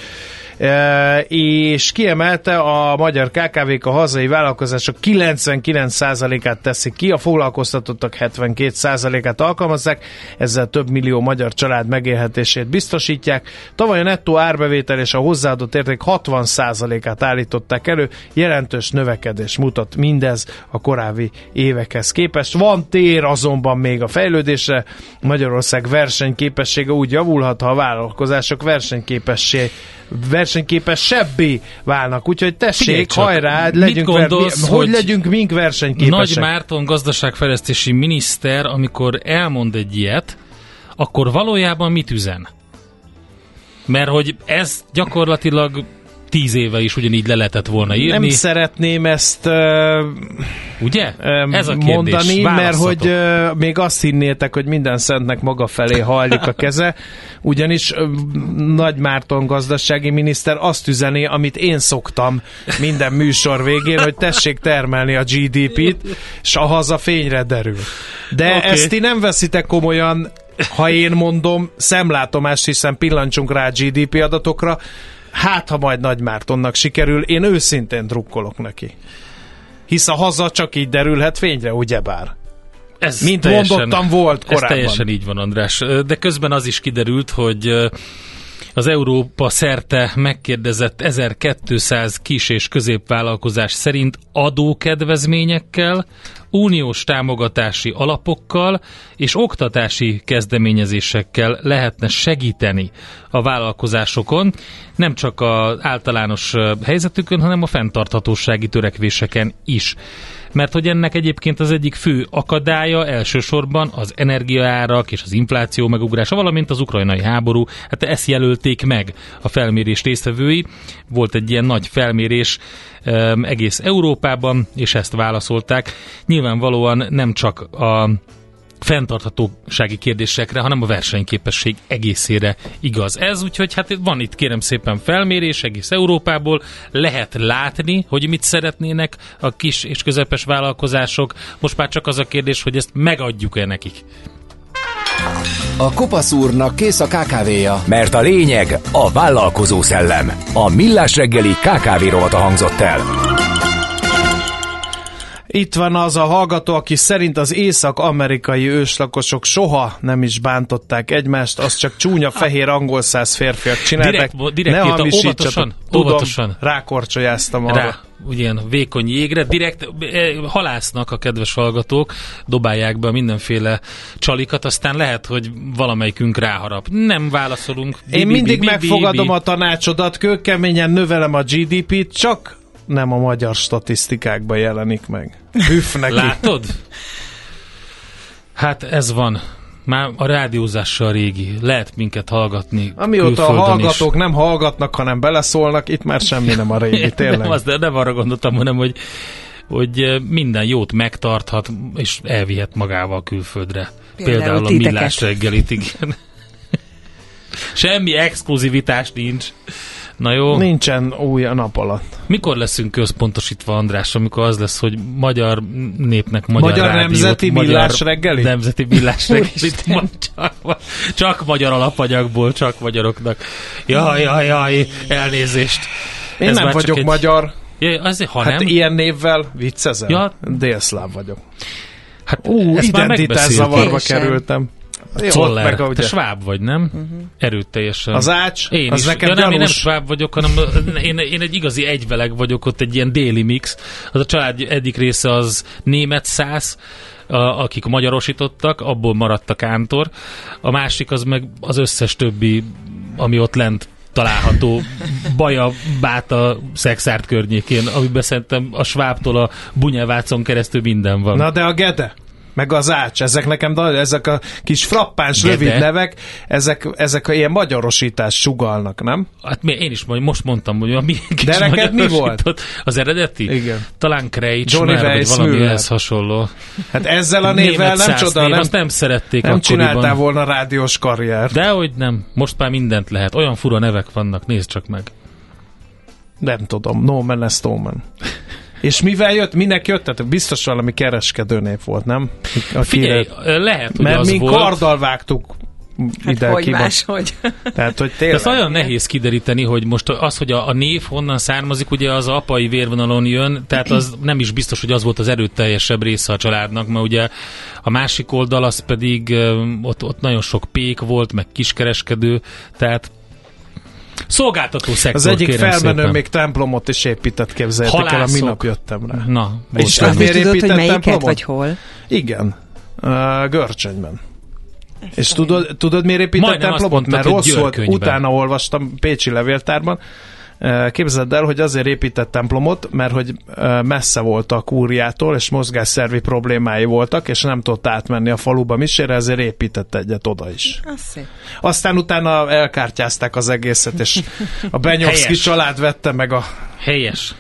és kiemelte a magyar KKV-k a hazai vállalkozások 99%-át teszik ki, a foglalkoztatottak 72%-át alkalmazzák, ezzel több millió magyar család megélhetését biztosítják. Tavaly a nettó árbevétel és a hozzáadott érték 60%-át állították elő, jelentős növekedés mutat mindez a korábbi évekhez képest. Van tér azonban még a fejlődésre, Magyarország versenyképessége úgy javulhat, ha a vállalkozások versenyképessé versenyképesebbé válnak. Úgyhogy tessék, hajrá, legyünk gondolsz, ver, hogy, hogy legyünk mink versenyképesek. Nagy Márton gazdaságfejlesztési miniszter, amikor elmond egy ilyet, akkor valójában mit üzen? Mert hogy ez gyakorlatilag tíz éve is ugyanígy le lehetett volna írni. Nem szeretném ezt uh, Ugye? Ez a kérdés. mondani, mert hogy uh, még azt hinnétek, hogy minden szentnek maga felé hajlik a keze, ugyanis uh, Nagy Márton gazdasági miniszter azt üzeni, amit én szoktam minden műsor végén, hogy tessék termelni a GDP-t, és a haza fényre derül. De okay. ezt ti nem veszitek komolyan, ha én mondom, szemlátomás, hiszen pillancsunk rá a GDP adatokra, Hát, ha majd Nagy Mártonnak sikerül, én őszintén drukkolok neki. Hisz a haza csak így derülhet fényre, ugyebár. Ez Mint teljesen, mondottam, volt korábban. Ez teljesen így van, András. De közben az is kiderült, hogy az Európa szerte megkérdezett 1200 kis- és középvállalkozás szerint adókedvezményekkel, uniós támogatási alapokkal és oktatási kezdeményezésekkel lehetne segíteni a vállalkozásokon, nem csak az általános helyzetükön, hanem a fenntarthatósági törekvéseken is mert hogy ennek egyébként az egyik fő akadálya elsősorban az energiaárak és az infláció megugrása, valamint az ukrajnai háború. Hát ezt jelölték meg a felmérés résztvevői. Volt egy ilyen nagy felmérés egész Európában, és ezt válaszolták. Nyilvánvalóan nem csak a fenntarthatósági kérdésekre, hanem a versenyképesség egészére igaz. Ez úgyhogy hát van itt kérem szépen felmérés egész Európából, lehet látni, hogy mit szeretnének a kis és közepes vállalkozások. Most már csak az a kérdés, hogy ezt megadjuk-e nekik. A kopasz úrnak kész a kávéja. Mert a lényeg a vállalkozó szellem. A Millás reggeli KKV rovata hangzott el. Itt van az a hallgató, aki szerint az észak-amerikai őslakosok soha nem is bántották egymást, az csak csúnya fehér angol száz férfiak csinálták. Direkt, direkt ne írta, óvatosan, Tudom, óvatosan. rákorcsolyáztam arra. Rá, ugyan vékony jégre, direkt eh, halásznak a kedves hallgatók, dobálják be mindenféle csalikat, aztán lehet, hogy valamelyikünk ráharap. Nem válaszolunk. Bi, Én mindig bi, bi, megfogadom a tanácsodat, kőkeményen növelem a GDP-t, csak nem a magyar statisztikákban jelenik meg. Hüff neki. Látod? Hát ez van. Már a rádiózással régi. Lehet minket hallgatni Amióta a hallgatók is. nem hallgatnak, hanem beleszólnak, itt már semmi nem a régi, tényleg. Nem, az, de nem arra gondoltam, hanem hogy, hogy minden jót megtarthat, és elvihet magával külföldre. Például Például, a millás reggelit, igen. Semmi exkluzivitás nincs. Na jó. Nincsen új a nap alatt. Mikor leszünk központosítva, András, amikor az lesz, hogy magyar népnek magyar, Magyar rádiót, nemzeti millás reggeli? Nemzeti millás reggelit. ma- csak, magyar alapanyagból, csak magyaroknak. Jaj, jaj, jaj, elnézést. Én Ez nem vagyok egy- magyar. Ja, azért, ha hát nem, ilyen névvel viccezel? Ja. Délszláv vagyok. hát Ú, ezt már identitás zavarba Én kerültem. Jó, Czoller, meg te ugye. sváb vagy, nem? Uh-huh. Erőteljesen. Az ács, Én az is. nekem ja, nem, én nem sváb vagyok, hanem én, én egy igazi egyveleg vagyok, ott egy ilyen déli mix. Az a család egyik része az német száz, a, akik magyarosítottak, abból maradt a kántor. A másik az meg az összes többi, ami ott lent található Baja, Báta, Szexárt környékén, amiben szerintem a Svábtól a Bunyevácon keresztül minden van. Na de a Gede, meg az ács, ezek nekem, ezek a kis frappáns, Gede? rövid nevek, ezek, ezek a ilyen magyarosítás sugalnak, nem? Hát mi- én is most mondtam, hogy a mi kis De neked mi magyarosított- Az eredeti? Igen. Talán Krejcs, Johnny mert, vagy valami Weissmuller. ehhez hasonló. Hát ezzel a névvel Német nem csoda, név, nem, azt nem szerették nem akkoriban. csináltál volna rádiós karrier. De hogy nem, most már mindent lehet. Olyan fura nevek vannak, nézd csak meg. Nem tudom, No Man No Man. És mivel jött, minek jött? Tehát biztos valami kereskedő név volt, nem? Akire- Figyelj, lehet, hogy mert az mi volt. karddal vágtuk Hát ide hogy kiba. máshogy. Tehát, hogy De tényleg. ezt olyan nehéz kideríteni, hogy most az, hogy a, a név honnan származik, ugye az apai vérvonalon jön, tehát az nem is biztos, hogy az volt az erőteljesebb része a családnak, mert ugye a másik oldal az pedig ott, ott nagyon sok pék volt, meg kiskereskedő, tehát szolgáltató szektor, Az egyik felmenő szépen. még templomot is épített, képzeljétek el, a Halászok. minap jöttem rá. Na, És hát miért tudod, hogy épített melyiket, templomot? vagy hol? Igen. Uh, Görcsönyben. És tudod, tudod miért épített templomot? mondtad, Mert rossz volt. Utána olvastam Pécsi levéltárban. Képzeld el, hogy azért épített templomot, mert hogy messze volt a kúriától, és mozgásszervi problémái voltak, és nem tudott átmenni a faluba misére, ezért épített egyet oda is. Aztán utána elkártyázták az egészet, és a Benyovszki család vette meg a Helyes.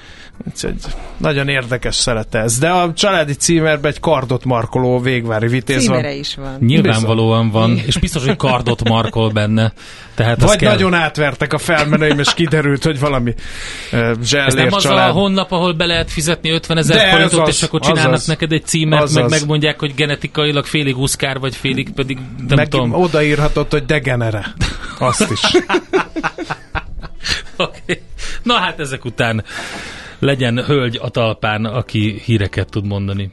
Úgyhogy nagyon érdekes szerete ez. De a családi címerben egy kardot markoló végvári vitéz van. Címere is van. Nyilvánvalóan van, és biztos, hogy kardot markol benne. Tehát Vagy kell. nagyon átvertek a felmenőim, és kiderült, hogy valami uh, Ez zsellér nem az család. a honlap, ahol be lehet fizetni 50 ezer De forintot, az és az, akkor az csinálnak az. neked egy címet, Az meg az. megmondják, hogy genetikailag félig uszkár, vagy félig pedig nem Meg tudom. odaírhatod, hogy degenere. Azt is. Okay. Na hát ezek után legyen hölgy a talpán, aki híreket tud mondani.